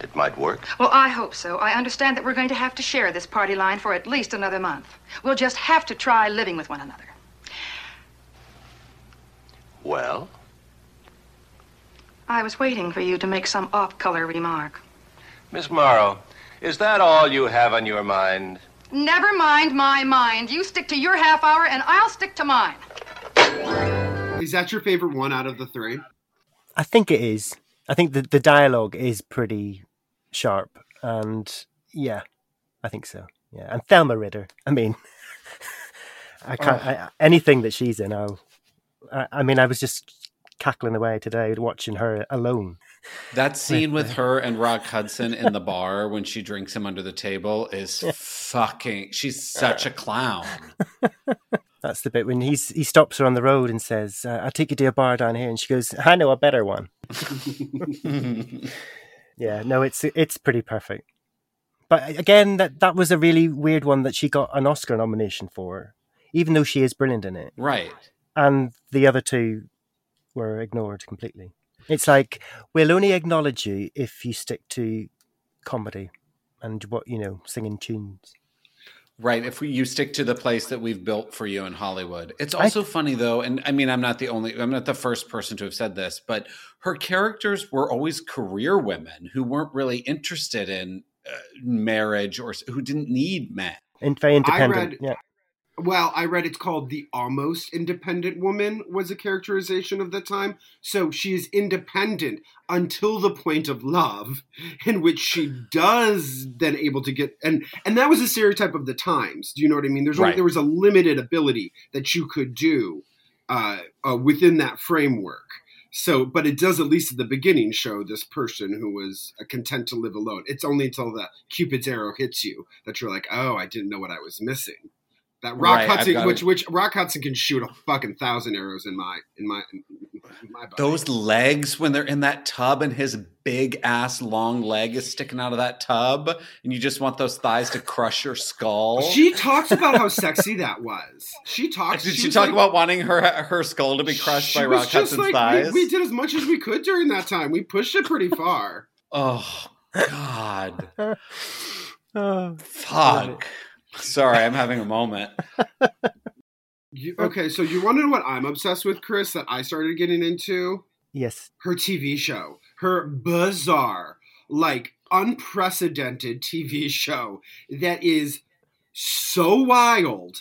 it might work. Well, I hope so. I understand that we're going to have to share this party line for at least another month. We'll just have to try living with one another. Well, I was waiting for you to make some off-color remark. Miss Morrow, is that all you have on your mind? Never mind my mind. You stick to your half hour and I'll stick to mine. Is that your favorite one out of the three? I think it is. I think the the dialogue is pretty sharp, and yeah, I think so. Yeah, and Thelma Ritter. I mean, I can't. Oh. I, anything that she's in, I'll. I, I mean, I was just cackling away today watching her alone. That scene with her and Rock Hudson in the bar when she drinks him under the table is fucking. She's such a clown. That's the bit when he's he stops her on the road and says, uh, "I'll take you to a bar down here," and she goes, "I know a better one." Yeah, no, it's it's pretty perfect. But again, that that was a really weird one that she got an Oscar nomination for, even though she is brilliant in it. Right. And the other two were ignored completely. It's like we'll only acknowledge you if you stick to comedy and what you know, singing tunes. Right. If we, you stick to the place that we've built for you in Hollywood. It's I- also funny though, and I mean, I'm not the only, I'm not the first person to have said this, but her characters were always career women who weren't really interested in uh, marriage or who didn't need men. And very independent. read- yeah. Well, I read it's called the almost independent woman was a characterization of the time. So she is independent until the point of love, in which she does then able to get and and that was a stereotype of the times. Do you know what I mean? There's only, there was a limited ability that you could do uh, uh, within that framework. So, but it does at least at the beginning show this person who was uh, content to live alone. It's only until the Cupid's arrow hits you that you're like, oh, I didn't know what I was missing. That Rock Right, Hudson, which which Rock Hudson can shoot a fucking thousand arrows in my in my in my body. Those legs when they're in that tub and his big ass long leg is sticking out of that tub, and you just want those thighs to crush your skull. She talks about how sexy that was. She talks. Did she, was talk like- about wanting her her skull to be crushed by Rock Hudson's like, thighs? We, we did as much as we could during that time. We pushed it pretty far. Oh God. Oh, Fuck. Sorry, I'm having a moment. You, okay, so you want to know what I'm obsessed with, Chris? That I started getting into yes. her TV show, her bizarre, like unprecedented TV show that is so wild.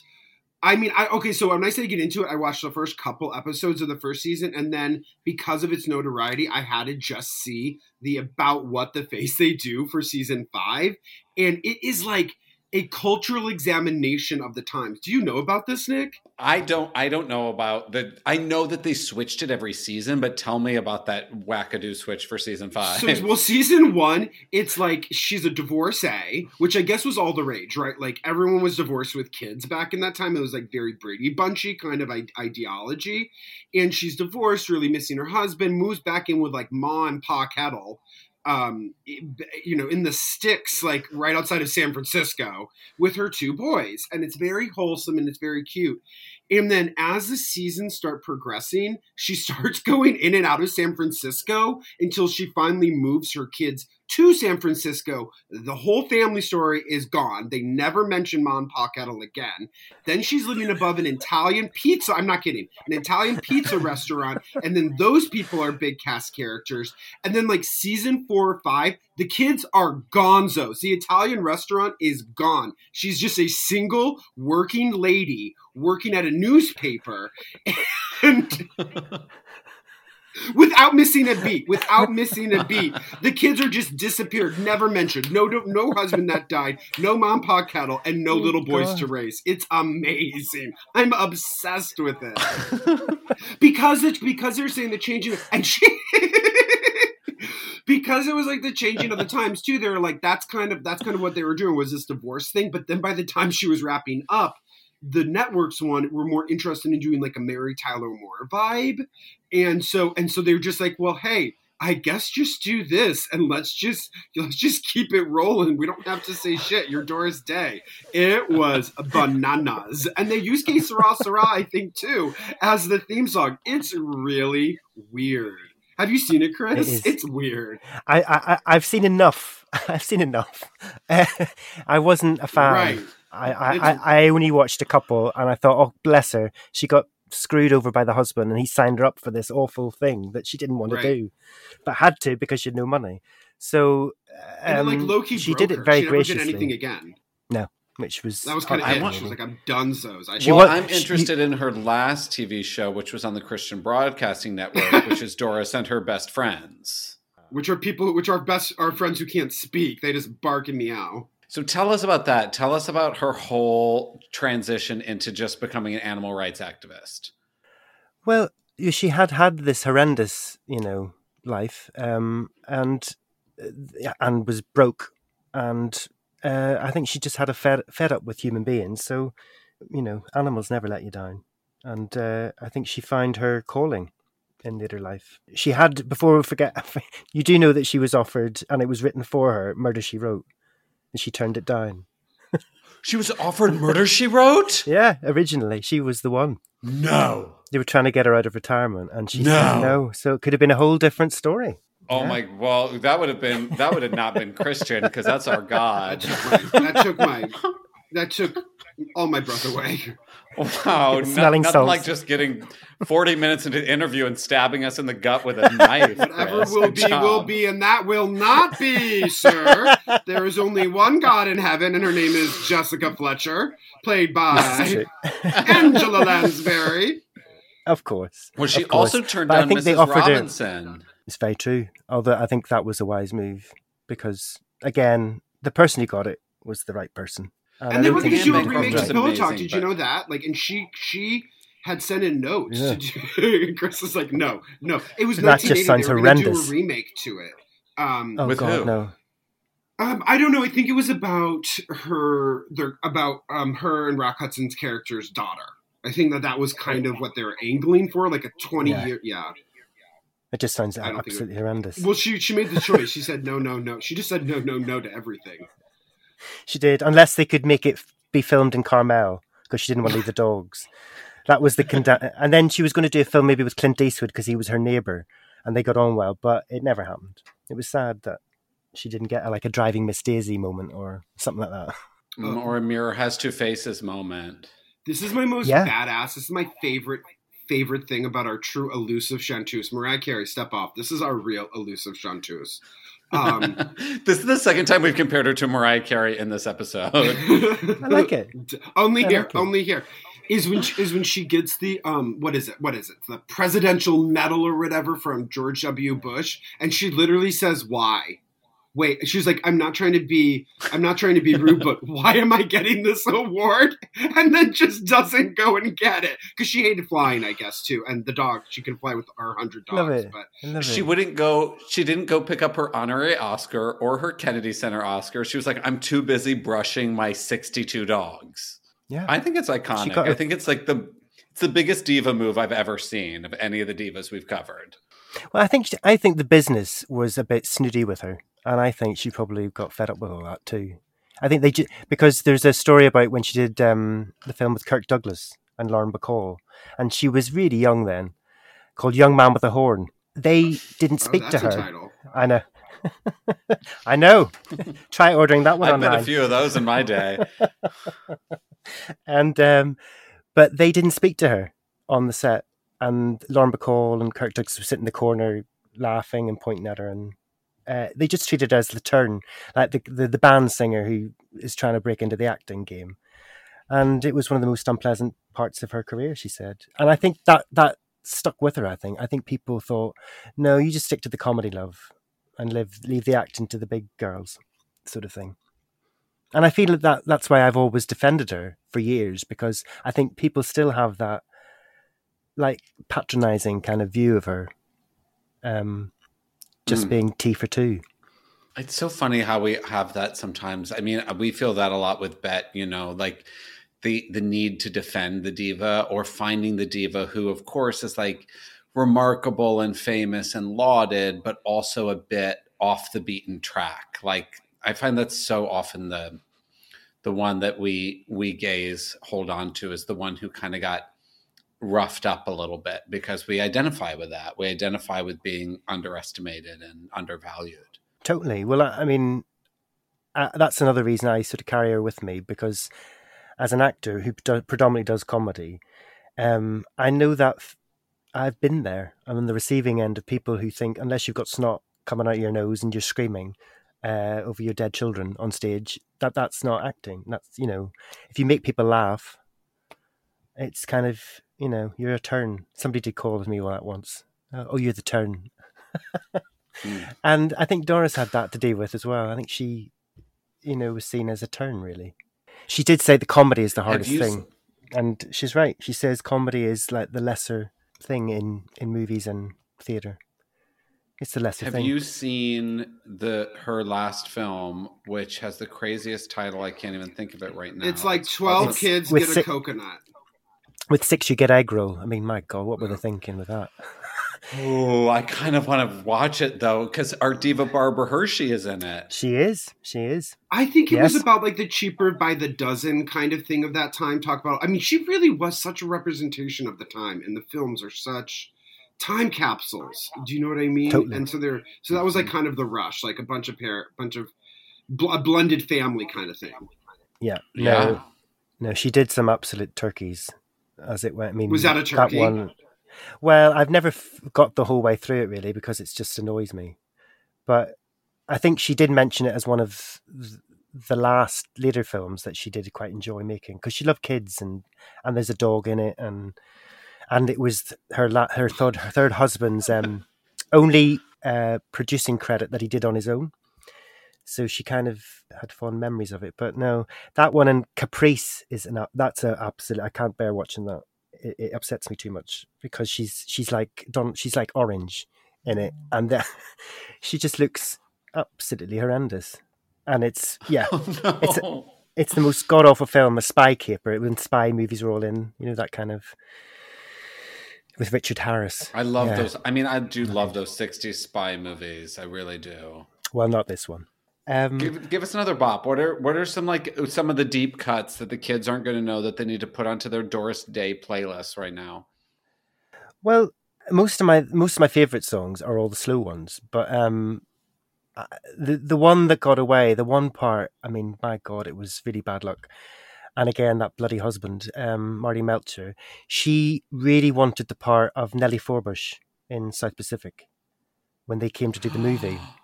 I mean, I okay. So when I say get into it, I watched the first couple episodes of the first season, and then because of its notoriety, I had to just see the about what the face they do for season five, and it is like a cultural examination of the times. Do you know about this, Nick? I don't I don't know about the I know that they switched it every season, but tell me about that wackadoo switch for season five. So, well, season one, it's like she's a divorcee, which I guess was all the rage, right? Like everyone was divorced with kids back in that time. It was like very Brady Bunchy kind of ideology. And she's divorced, really missing her husband, moves back in with like Ma and Pa Kettle, um, you know, in the sticks, like right outside of San Francisco with her two boys. And it's very wholesome and it's very cute. And then as the seasons start progressing, she starts going in and out of San Francisco until she finally moves her kids to San Francisco. The whole family story is gone. They never mention Mom Pa Kettle again. Then she's living above an Italian pizza. I'm not kidding. An Italian pizza restaurant. And then those people are big cast characters. And then like season four or five, the kids are gonzos. The Italian restaurant is gone. She's just a single working lady working at a newspaper. And without missing a beat, without missing a beat. The kids are just disappeared, never mentioned. No, no, no husband that died, no mom, pa cattle, and no Oh, little boys God. to raise. It's amazing. I'm obsessed with it because it's because they're saying the changing and she. Because it was like the changing of the times too, they were like, that's kind of that's kind of what they were doing was this divorce thing. But then by the time she was wrapping up, the networks one were more interested in doing like a Mary Tyler Moore vibe, and so and so they were just like, well, hey, I guess just do this and let's just let's just keep it rolling. We don't have to say shit. You're Doris Day. It was bananas, and they use Que Sera Sera, I think, too, as the theme song. It's really weird. Have you seen it, Chris? It is. it's weird. I, I I- I've seen enough. I've seen enough. I wasn't a fan. Right. I, I, I I only watched a couple, and I thought, oh bless her, she got screwed over by the husband, and he signed her up for this awful thing that she didn't want Right. to do, but had to because she had no money. So And um, then, like Loki, she did it her. very she never graciously. did anything again. No, which was That was kind of I it. want- She was like, "I'm done." So I well, was, I'm she- interested in her last TV show, which was on the Christian Broadcasting Network, which is Doris and her best friends. which are people, which are best, are friends who can't speak. They just bark and meow. So tell us about that. Tell us about her whole transition into just becoming an animal rights activist. Well, she had had this horrendous, you know, life, um, and uh, and was broke, and uh, I think she just had a fed fed up with human beings. So, you know, animals never let you down, and uh, I think she found her calling in later life. She had before we forget. You do know that she was offered, and it was written for her, "Murder She Wrote," and she turned it down. She was offered Murder She Wrote. Yeah, originally she was the one. No. They were trying to get her out of retirement, and she No. said no. So it could have been a whole different story. Oh my! Well, that would have been that would have not been Christian because that's our God. That took my, that took all my breath away. Wow, no, Smelling nothing salts. like just getting forty minutes into the interview and stabbing us in the gut with a knife. Whatever Chris. will be, job. will be, and that will not be, sir. there is only one God in heaven, and her name is Jessica Fletcher, played by. Angela Lansbury. Of course. Well, she course. also turned But I down think they offered her- Robinson. It's very true. Although I think that was a wise move because, again, the person who got it was the right person. I And they don't were going to do a remake of Pillow Talk. Did you know that? Like, and she she had sent in notes Yeah. to do. Chris was like, no, no. It was That just sounds they were horrendous. Do a remake to it. Um, Oh With God, who? no. Um, I don't know. I think it was about her, their, about um, her and Rock Hudson's character's daughter. I think that that was kind of what they were angling for, like a twenty Yeah. year. Yeah. It just sounds I it- absolutely horrendous. Well, she she made the choice. She said no, no, no. She just said no, no, no to everything. She did, unless they could make it be filmed in Carmel because she didn't want to leave the dogs. That was the conda- and then she was going to do a film maybe with Clint Eastwood because he was her neighbor, and they got on well, but it never happened. It was sad that she didn't get a, like a driving Miss Daisy moment or something like that. Mm, or a mirror has two faces moment. This is my most Yeah. badass. This is my favorite favorite thing about our true elusive chanteuse. Mariah Carey, step off. This is our real elusive chanteuse. Um, this is the second time we've compared her to Mariah Carey in this episode. I like it. only I here, like it. only here is when she, is when she gets the um what is it? What is it? The presidential medal or whatever from George W. Bush, and she literally says why. Wait, she's like, I'm not trying to be, I'm not trying to be rude, but why am I getting this award? And then just doesn't go and get it because she hated flying, I guess, too. And the dog, she can fly with our hundred Love dogs, it. but love She it. wouldn't go. She didn't go pick up her honorary Oscar or her Kennedy Center Oscar. She was like, "I'm too busy brushing my 62 dogs." Yeah. I think it's iconic. got I think it's like the it's the biggest diva move I've ever seen of any of the divas we've covered. Well, I think she, I think the business was a bit snooty with her, and I think she probably got fed up with all that too. I think they ju- because there's a story about when she did um, the film with Kirk Douglas and Lauren Bacall, and she was really young then, called Young Man with a Horn. They didn't oh, speak to that's a her. I know. I know. Try ordering that one I've online. been a few of those in my day. and um, but they didn't speak to her on the set, and Lauren Bacall and Kirk Douglas were sitting in the corner laughing and pointing at her, and uh, they just treated as the turn, like the, the the band singer who is trying to break into the acting game, and it was one of the most unpleasant parts of her career, she said, and I think that that stuck with her. I think. I think people thought, no, you just stick to the comedy, love, and live leave the acting to the big girls, sort of thing. And I feel that that's why I've always defended her for years because I think people still have that like patronizing kind of view of her, um, just Mm. being T for two. It's so funny how we have that sometimes. I mean, we feel that a lot with Bette, you know, like the the need to defend the diva or finding the diva who of course is like remarkable and famous and lauded, but also a bit off the beaten track. Like I find that's so often the the one that we we gays hold on to is the one who kind of got roughed up a little bit because we identify with that. We identify with being underestimated and undervalued. Totally. Well, I, I mean, uh, that's another reason I sort of carry her with me because as an actor who do, predominantly does comedy, um, I know that I've been there. I'm on the receiving end of people who think unless you've got snot coming out your nose and you're screaming uh, over your dead children on stage, that that's not acting. That's you know, if you make people laugh, it's kind of you know you're a turn. Somebody did call me all that once. Uh, oh, you're the turn. And I think Doris had that to deal with as well. I think she, you know, was seen as a turn really. She did say the comedy is the hardest you s- thing, and she's right. She says comedy is like the lesser thing in in movies and theater. It's the lesser Have thing. you seen the her last film, which has the craziest title? I can't even think of it right now. It's like 12 called- kids with get a coconut. With six, you get egg roll. I mean, my God, what were they thinking with that? Oh, I kind of want to watch it though, because our diva Barbara Hershey is in it. She is. She is. I think it was about like the cheaper by the dozen kind of thing of that time. Talk about, I mean, she really was such a representation of the time, and the films are such time capsules. Do you know what I mean? Totally. And so they're so that was like kind of the rush, like a bunch of pair, bunch of bl- a blended family kind of thing. Yeah. Yeah. No, no, she did some absolute turkeys, as it went. I mean, Was that a turkey? one, well, I've never f- got the whole way through it really because it's just annoys me. But I think she did mention it as one of the last later films that she did quite enjoy making because she loved kids and and there's a dog in it and and it was her la- her third her third husband's um only uh producing credit that he did on his own so she kind of had fond memories of it. But no, that one and Caprice is an that's a absolute. I can't bear watching that. It, it upsets me too much because she's she's like Don. She's like orange in it, and uh, she just looks absolutely horrendous. And it's yeah, Oh, it's no. it's the most god awful film. A spy caper when spy movies are all in, you know that kind of with Richard Harris. I love Yeah. those. I mean, I do love those '60s spy movies. I really do. Well, not this one. Um, Give, give us another bop. What are what are some like some of the deep cuts that the kids aren't going to know that they need to put onto their Doris Day playlist right now? Well, most of my most of my favorite songs are all the slow ones, but um, the the one that got away, the one part, I mean, my God, it was really bad luck. And again, that bloody husband, um, Marty Melcher, she really wanted the part of Nellie Forbush in South Pacific when they came to do the movie,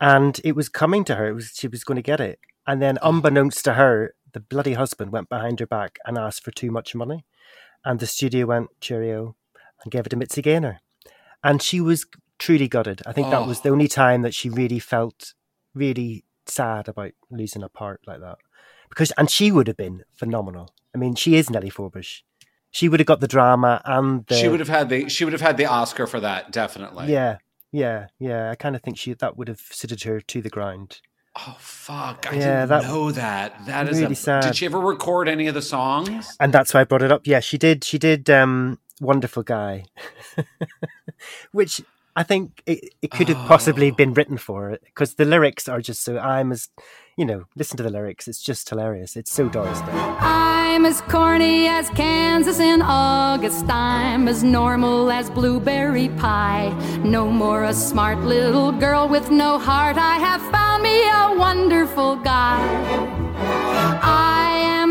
and it was coming to her. It was she was going to get it, and then unbeknownst to her, the bloody husband went behind her back and asked for too much money, and the studio went cheerio and gave it to Mitzi Gaynor. And she was truly gutted. I think that oh. was Oh. the only time that she really felt really sad about losing a part like that. Because and she would have been phenomenal. I mean, she is Nellie Forbush. She would have got the drama and the she would have had the she would have had the Oscar for that definitely. Yeah, yeah, yeah. I kind of think she that would have suited her to the ground. Oh fuck! I Yeah, didn't that- know that. That is really a, sad. Did she ever record any of the songs? and that's why I brought it up. Yeah, she did. She did. Um, Wonderful guy, which I think it, it could have possibly oh. been written for it because the lyrics are just so. I'm as, you know, listen to the lyrics. It's just hilarious. It's so Doris Day. I'm as corny as Kansas in August. I'm as normal as blueberry pie. No more a smart little girl with no heart. I have found me a wonderful guy. I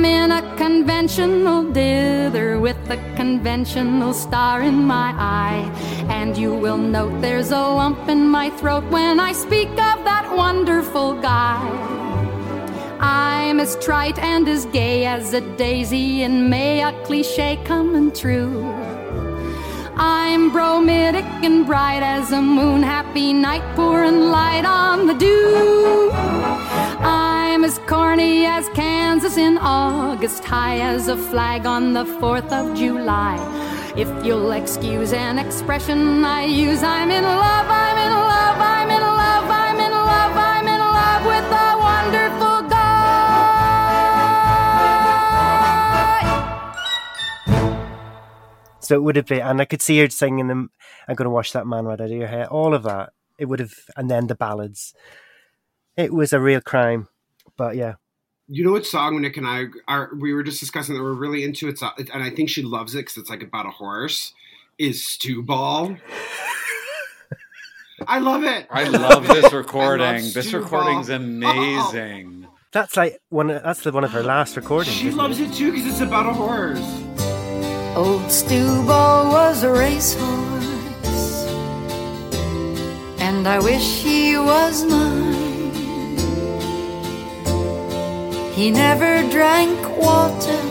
am in a conventional dither with a conventional star in my eye. And you will note there's a lump in my throat when I speak of that wonderful guy. I'm as trite and as gay as a daisy in May, a cliche coming true. I'm bromidic and bright as a moon, happy night pouring light on the dew. As corny as Kansas in August, high as a flag on the 4th of July. If you'll excuse an expression I use, I'm in love, I'm in love, I'm in love, I'm in love, I'm in love with a wonderful guy. So it would have been, and I could see her singing them. I'm going to wash that man right out of your hair. All of that. It would have, and then the ballads. It was a real crime, but yeah. You know what song Nick and I are? We were just discussing that we're really into it, and I think she loves it because it's like about a horse. Is Stewball? I love it. I love this recording. love this Stu recording's Ball. amazing. That's like one. of- That's the one of her last recordings. She loves it too because it's about a horse. Old Stewball was a racehorse, and I wish he was mine. He never drank water,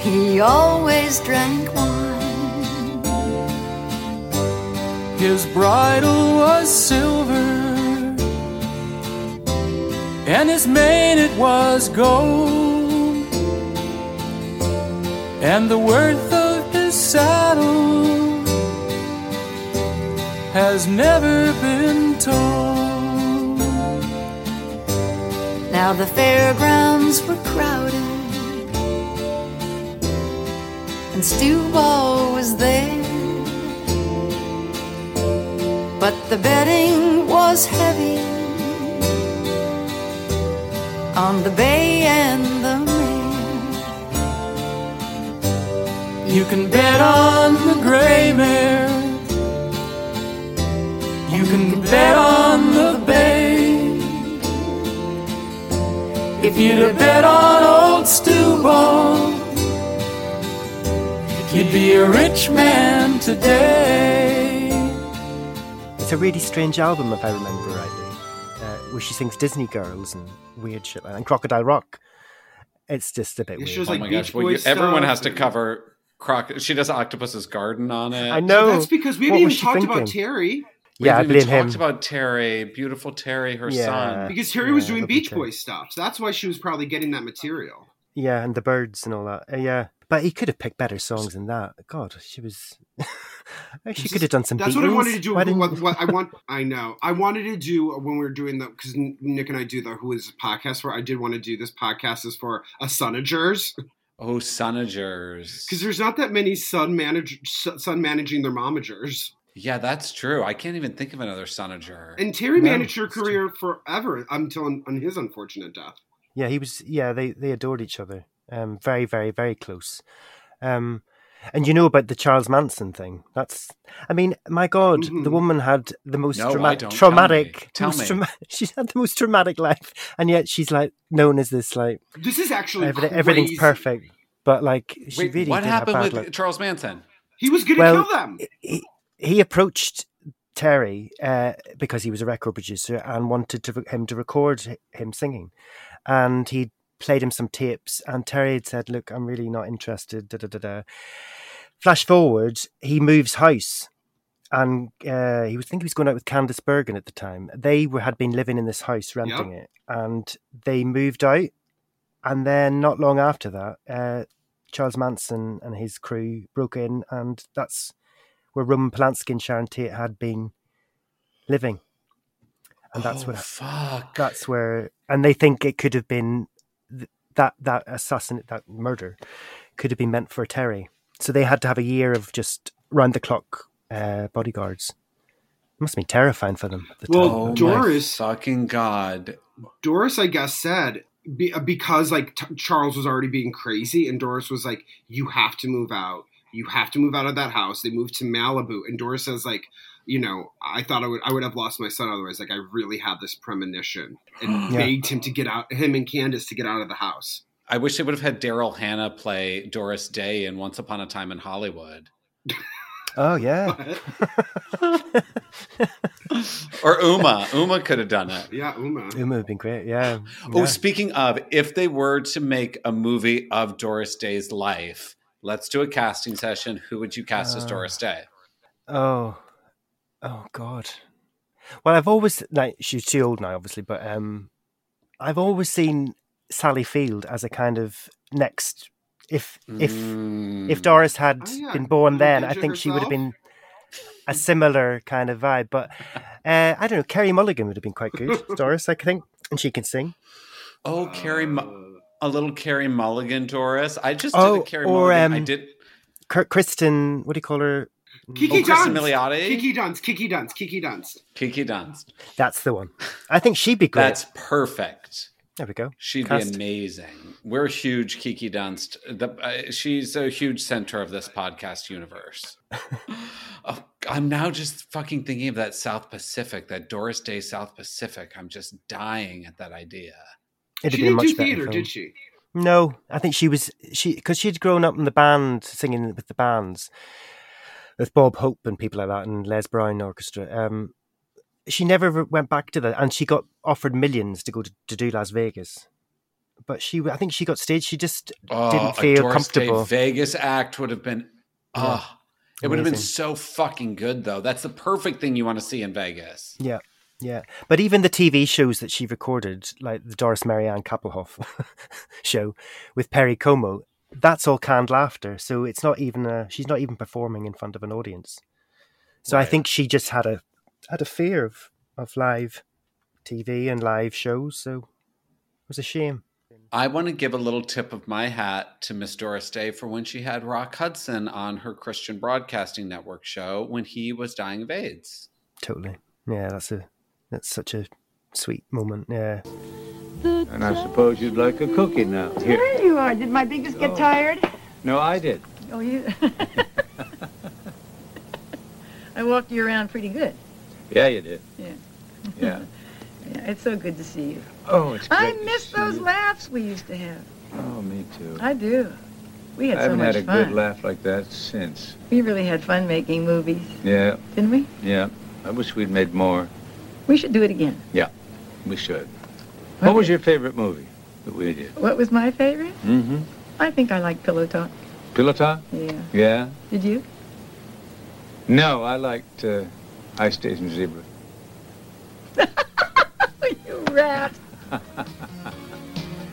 he always drank wine. His bridle was silver, and his mane it was gold. And the worth of his saddle has never been told. Now the fairgrounds were crowded, and Stewball was there. But the betting was heavy on the bay and the mare. You can bet on the gray mare. You can bet on If you'd have bet on old Stewball, you'd be a rich man today. It's a really strange album, if I remember rightly, uh, where she sings Disney Girls and weird shit like that, and Crocodile Rock. It's just a bit Yeah, she weird. was oh my Beach gosh! Well, you, everyone has to cover Croc. She does Octopus's Garden on it. I know. That's because we haven't was even she talked about? Terry. We Yeah, I even blame him. talked about Terry, beautiful Terry, her Yeah. son. Because Terry was doing Beach Terry. Boy stuff. So that's why she was probably getting that material. Yeah, and the birds and all that. Uh, yeah, but he could have picked better songs than that. God, she was. she could have done some. That's what I wanted to do. Why didn't- What, what I want, I know. I wanted to do when we were doing the because Nick and I do the Who Is podcast for. I did want to do this podcast is for a Sonagers Oh, Sonagers. because there's not that many son manage son managing their momagers. Yeah, that's true. I can't even think of another Sonager. And Terry No, managed her it's true. career forever until on, on his unfortunate death. Yeah, he was. Yeah, they they adored each other. Um, very, very, very close. Um, and you know about the Charles Manson thing? That's. I mean, my God, the Mhm. woman had the most No, I trauma- Tell traumatic. me. Tell most me. trauma- she's had the most traumatic life, and yet she's like known as this like This is actually everything, everything's perfect. But like, she Wait, really what happened with luck. Charles Manson? He was going to Well, kill them. he, he approached Terry uh, because he was a record producer and wanted to, him to record him singing. And he played him some tapes, and Terry had said, Look, I'm really not interested. Da, da, da, da. Flash forward, he moves house. And uh, he was thinking he was going out with Candice Bergen at the time. They were, had been living in this house, renting it, and they moved out. And then, not long after that, uh, Charles Manson and his crew broke in, and that's where Roman Polanski and Sharon Tate had been living. And that's oh, what fuck. that's where, and they think it could have been th- that that assassin that murder could have been meant for Terry. So they had to have a year of just round the clock uh, bodyguards. It must have been terrifying for them. At the Well, time. Oh Doris- my fucking god! Doris, I guess, said be, uh, because like t- Charles was already being crazy, and Doris was like, "You have to move out. You have to move out of that house." They moved to Malibu, and Doris says like, "You know, I thought I would I would have lost my son otherwise. Like, I really had this premonition, and Yeah. begged him to get out, him and Candice to get out of the house." I wish they would have had Daryl Hannah play Doris Day in Once Upon a Time in Hollywood. Oh yeah. or Uma. Uma could have done it. Yeah, Uma. Uma would have been great. Yeah. Oh, Yeah. speaking of, if they were to make a movie of Doris Day's life, let's do a casting session. Who would you cast as Uh, Doris Day? Oh, oh God. Well, I've always like she's too old now, obviously, but um, I've always seen Sally Field as a kind of next. If if if Doris had Oh, yeah. been born then, I picture think she would have been a similar kind of vibe. But uh, I don't know. Carey Mulligan would have been quite good, Doris. I think, and she can sing. Oh, Carey, Mu- a little Carey Mulligan Doris. I just Oh, did a Carey or, Mulligan. I um, did. Kir- Kristen, what do you call her? Kiki Oh, Dunst. Milioti? Kiki Dunst. Kiki Dunst. Kiki Dunst. Kiki Dunst. That's the one. I think she'd be great. That's perfect. there we go. She'd Cast. be amazing. We're huge Kiki Dunst. The, uh, she's a huge center of this podcast universe. oh, I'm now just fucking thinking of that South Pacific, that Doris Day South Pacific. I'm just dying at that idea. It'd She didn't do theater, film. did she? No, I think she was she because she'd grown up in the band singing with the bands with Bob Hope and people like that and Les Brown Orchestra. Um, she never went back to that, and she got offered millions to go to, to do Las Vegas. But she, I think she got staged. She just Oh, didn't feel comfortable. Day Vegas act would have been. Yeah. Oh, it would have been so fucking good, though. That's the perfect thing you want to see in Vegas. Yeah, yeah. But even the TV shows that she recorded, like the Doris Marianne Kappelhoff show with Perry Como, that's all canned laughter. So it's not even a, she's not even performing in front of an audience. So I think she just had a had a fear of of live TV and live shows. So it was a shame. I want to give a little tip of my hat to Miss Doris Day for when she had Rock Hudson on her Christian Broadcasting Network show when he was dying of AIDS. Totally. Yeah, that's a that's such a sweet moment. Yeah. And I suppose you'd like a cookie now. Here. There you are. Did my biggest get oh. tired? No, I did. Oh, you. I walked you around pretty good. Yeah, you did. Yeah. Yeah. Yeah, it's so good to see you. Oh, it's I great to miss see those you. laughs we used to have. Oh, me too. I do. We had fun. I so haven't much had a fun. good laugh like that since. We really had fun making movies, Yeah, didn't we? yeah. I wish we'd made more. We should do it again. Yeah, we should. What was your favorite movie that we did? What was my favorite? Mm-hmm. I think I like Pillow Talk. Pillow Talk? Yeah. Yeah. Did you? No, I liked uh, Ice Station Zebra. you rat.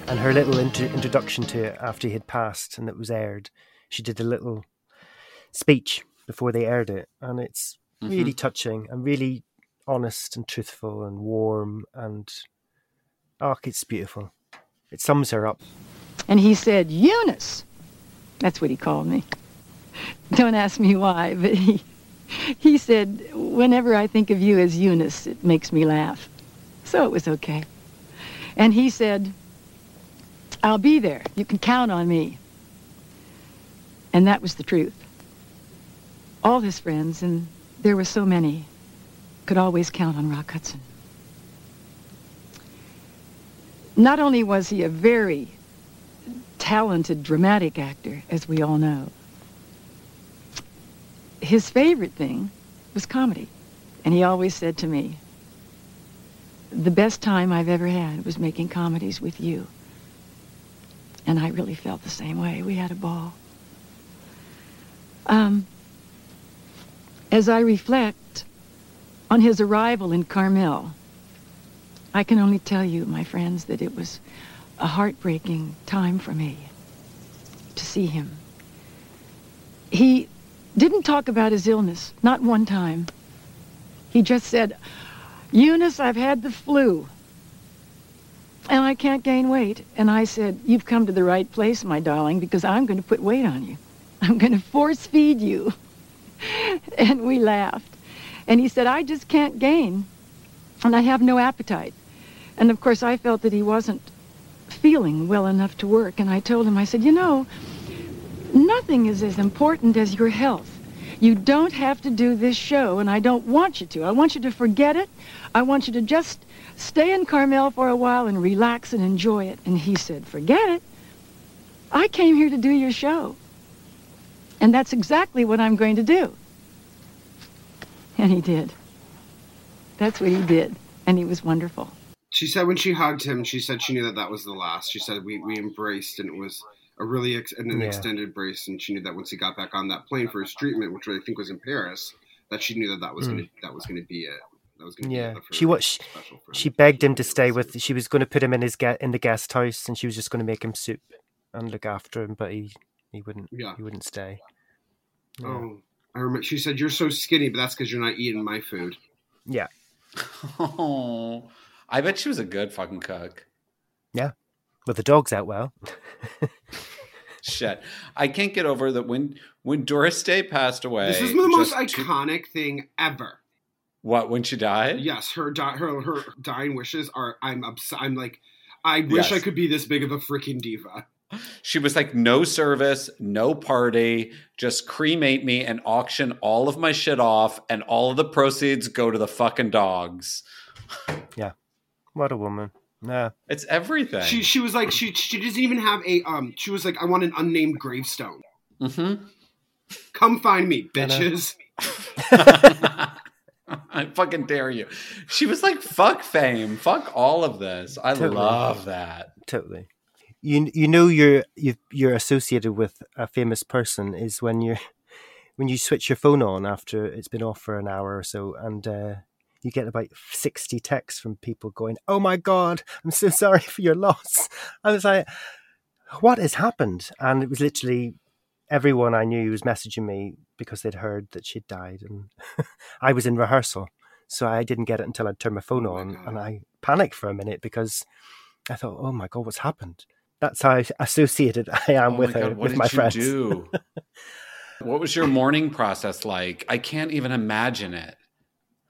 and her little inter- introduction to it after he had passed and it was aired, she did a little speech before they aired it, and it's really touching and really honest and truthful and warm and oh, it's beautiful. It sums her up. And he said, Eunice. That's what he called me. Don't ask me why, but he, he said, whenever I think of you as Eunice, it makes me laugh. So it was okay. And he said, I'll be there. You can count on me. And that was the truth. All his friends, and there were so many, could always count on Rock Hudson. Not only was he a very talented dramatic actor, as we all know, his favorite thing was comedy. And he always said to me, the best time I've ever had was making comedies with you. And I really felt the same way. We had a ball. Um, as I reflect on his arrival in Carmel, I can only tell you, my friends, that it was a heartbreaking time for me to see him. He didn't talk about his illness, not one time. He just said, Eunice, I've had the flu. And I can't gain weight. And I said, You've come to the right place, my darling, because I'm going to put weight on you. I'm going to force feed you. and we laughed. And he said, I just can't gain, and I have no appetite. And of course, I felt that he wasn't feeling well enough to work. And I told him, I said, you know, nothing is as important as your health. You don't have to do this show, and I don't want you to. I want you to forget it. I want you to just stay in Carmel for a while and relax and enjoy it. And he said, forget it. I came here to do your show. And that's exactly what I'm going to do. And he did. That's what he did. And he was wonderful. She said when she hugged him, she said she knew that that was the last. She said we, we embraced and it was a really ex- an Yeah. extended embrace, and she knew that once he got back on that plane for his treatment, which I think was in Paris, that she knew that that was Mm. gonna that was gonna be it. That was gonna be Yeah, it for she was. She, she begged him to stay with. She was going to put him in his get in the guest house, and she was just going to make him soup and look after him, but he he wouldn't. Yeah. he wouldn't stay. Yeah. Oh, I remember. She said, "You're so skinny, but that's because you're not eating my food." Yeah, Oh, I bet she was a good fucking cook. yeah. but the dog's out well. Shit, I can't get over that when when Doris Day passed away. This is the most just two- iconic thing ever. what when she died? Yes, her di- her her dying wishes are. I'm obs- I'm like, I wish I could be this big of a freaking diva. She was like, no service, no party, just cremate me and auction all of my shit off, and all of the proceeds go to the fucking dogs. Yeah, what a woman. Yeah, It's everything. She she was like she she doesn't even have a um. She was like, I want an unnamed gravestone. mm-hmm. Come find me, bitches. I fucking dare you. She was like, fuck fame, fuck all of this. I Totally. love that. totally. You you know you're you you're associated with a famous person is when you when you switch your phone on after it's been off for an hour or so, and uh, you get about sixty texts from people going, "Oh my god, I'm so sorry for your loss." I was like, "What has happened?" And it was literally everyone I knew was messaging me because they'd heard that she'd died, and I was in rehearsal, so I didn't get it until I'd turned my phone Oh on, and I panicked for a minute because I thought, "Oh my god, what's happened?" That's how associated I am Oh with my her, God, what with did my you friends. do? what was your mourning process like? I can't even imagine it.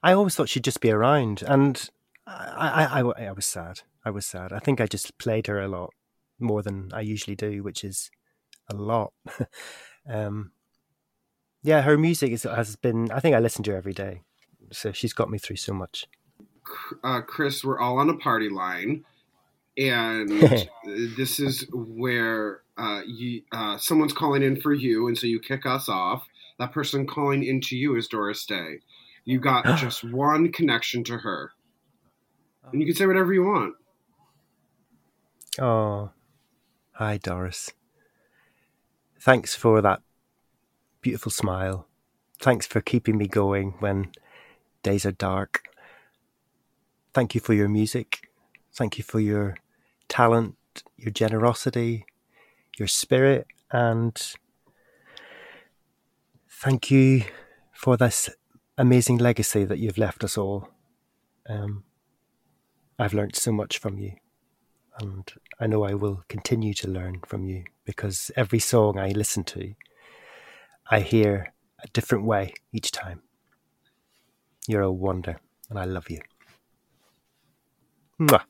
I always thought she'd just be around, and I, I, I, I was sad. I was sad. I think I just played her a lot more than I usually do, which is a lot. um, yeah, her music is, has been. I think I listen to her every day, so she's got me through so much. uh, Chris, we're all on a party line, and this is where uh, you uh, someone's calling in for you, and so you kick us off. That person calling into you is Doris Day. You got just one connection to her, and you can say whatever you want. Oh, hi, Doris. Thanks for that beautiful smile. Thanks for keeping me going when days are dark. Thank you for your music. Thank you for your talent, your generosity, your spirit, and thank you for this amazing legacy that you've left us all. Um, I've learned so much from you and I know I will continue to learn from you because every song I listen to, I hear a different way each time. You're a wonder, and I love you. Mwah.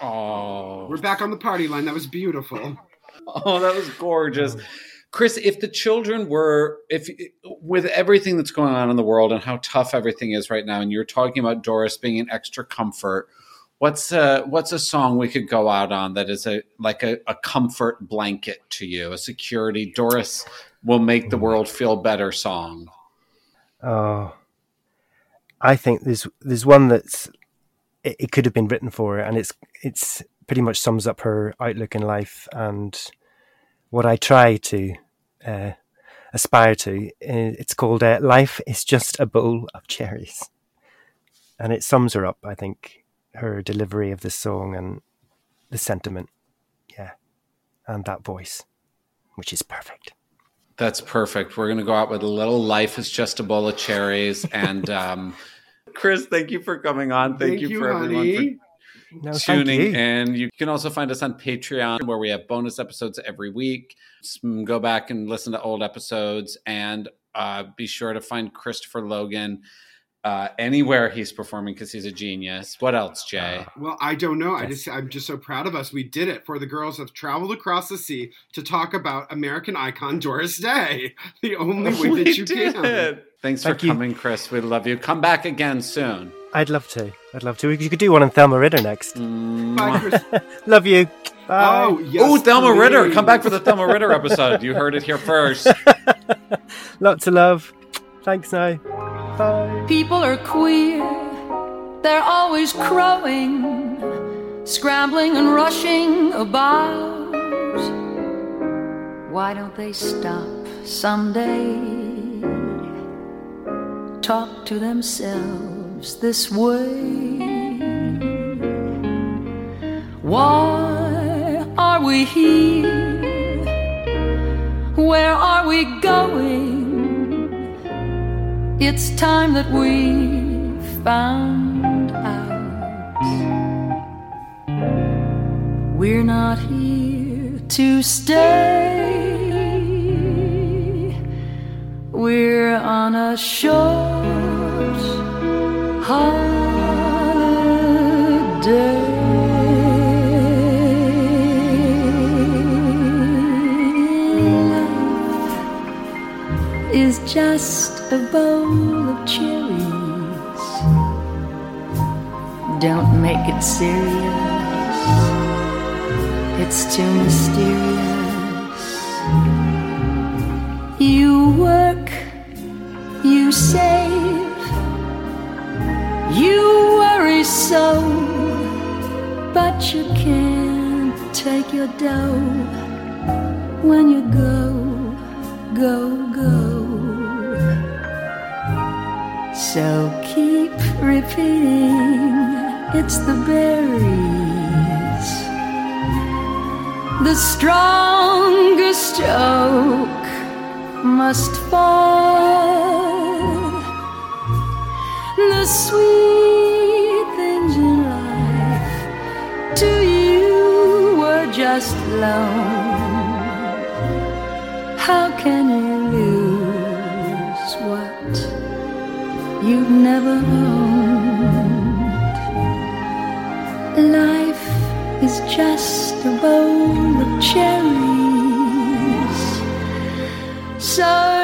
Oh, We're back on the party line. That was beautiful. Oh, that was gorgeous. Chris, if the children were, if with everything that's going on in the world and how tough everything is right now, and you're talking about Doris being an extra comfort, what's a what's a song we could go out on that is a like a, a comfort blanket to you, a security? Doris will make the world feel better song. Oh, I think there's there's one that's it, it could have been written for her, and it's it's pretty much sums up her outlook in life and what I try to uh, aspire to. It's called uh, "Life is Just a Bowl of Cherries," and it sums her up. I think her delivery of the song and the sentiment, yeah, and that voice, which is perfect. That's perfect. We're gonna go out with a little "Life is Just a Bowl of Cherries," and um, Chris, thank you for coming on. Thank, Thank you, you, for everyone for. No, tuning you. in. You can also find us on Patreon where we have bonus episodes every week. Go back and listen to old episodes and uh, be sure to find Christopher Logan uh, anywhere he's performing because he's a genius. What else, Jay? Well, I don't know. I just I'm just so proud of us. We did it for the girls have traveled across the sea to talk about American icon Doris Day. The only way We that you did can. it. Thanks Thank for you. coming, Chris. We love you. Come back again soon. I'd love to. I'd love to. You could do one on Thelma Ritter next. Bye, Chris. love you. Bye. Oh, yes. oh, Thelma Ritter. Come back for the Thelma Ritter episode. You heard it here first. Lots of love. Thanks now. Bye. People are queer, they're always crowing, scrambling and rushing about. Why don't they stop someday? Talk to themselves this way. Why are we here? Where are we going? It's time that we found out. We're not here to stay. We're on a short holiday. Is just a bowl of cherries. Don't make it serious. It's too mysterious. You work, you save, you worry so, but you can't take your dough when you go, go, So keep repeating, it's the berries. The strongest oak must fall. The sweet things in life to you were just loan. How can you Life is just a bowl of cherries. So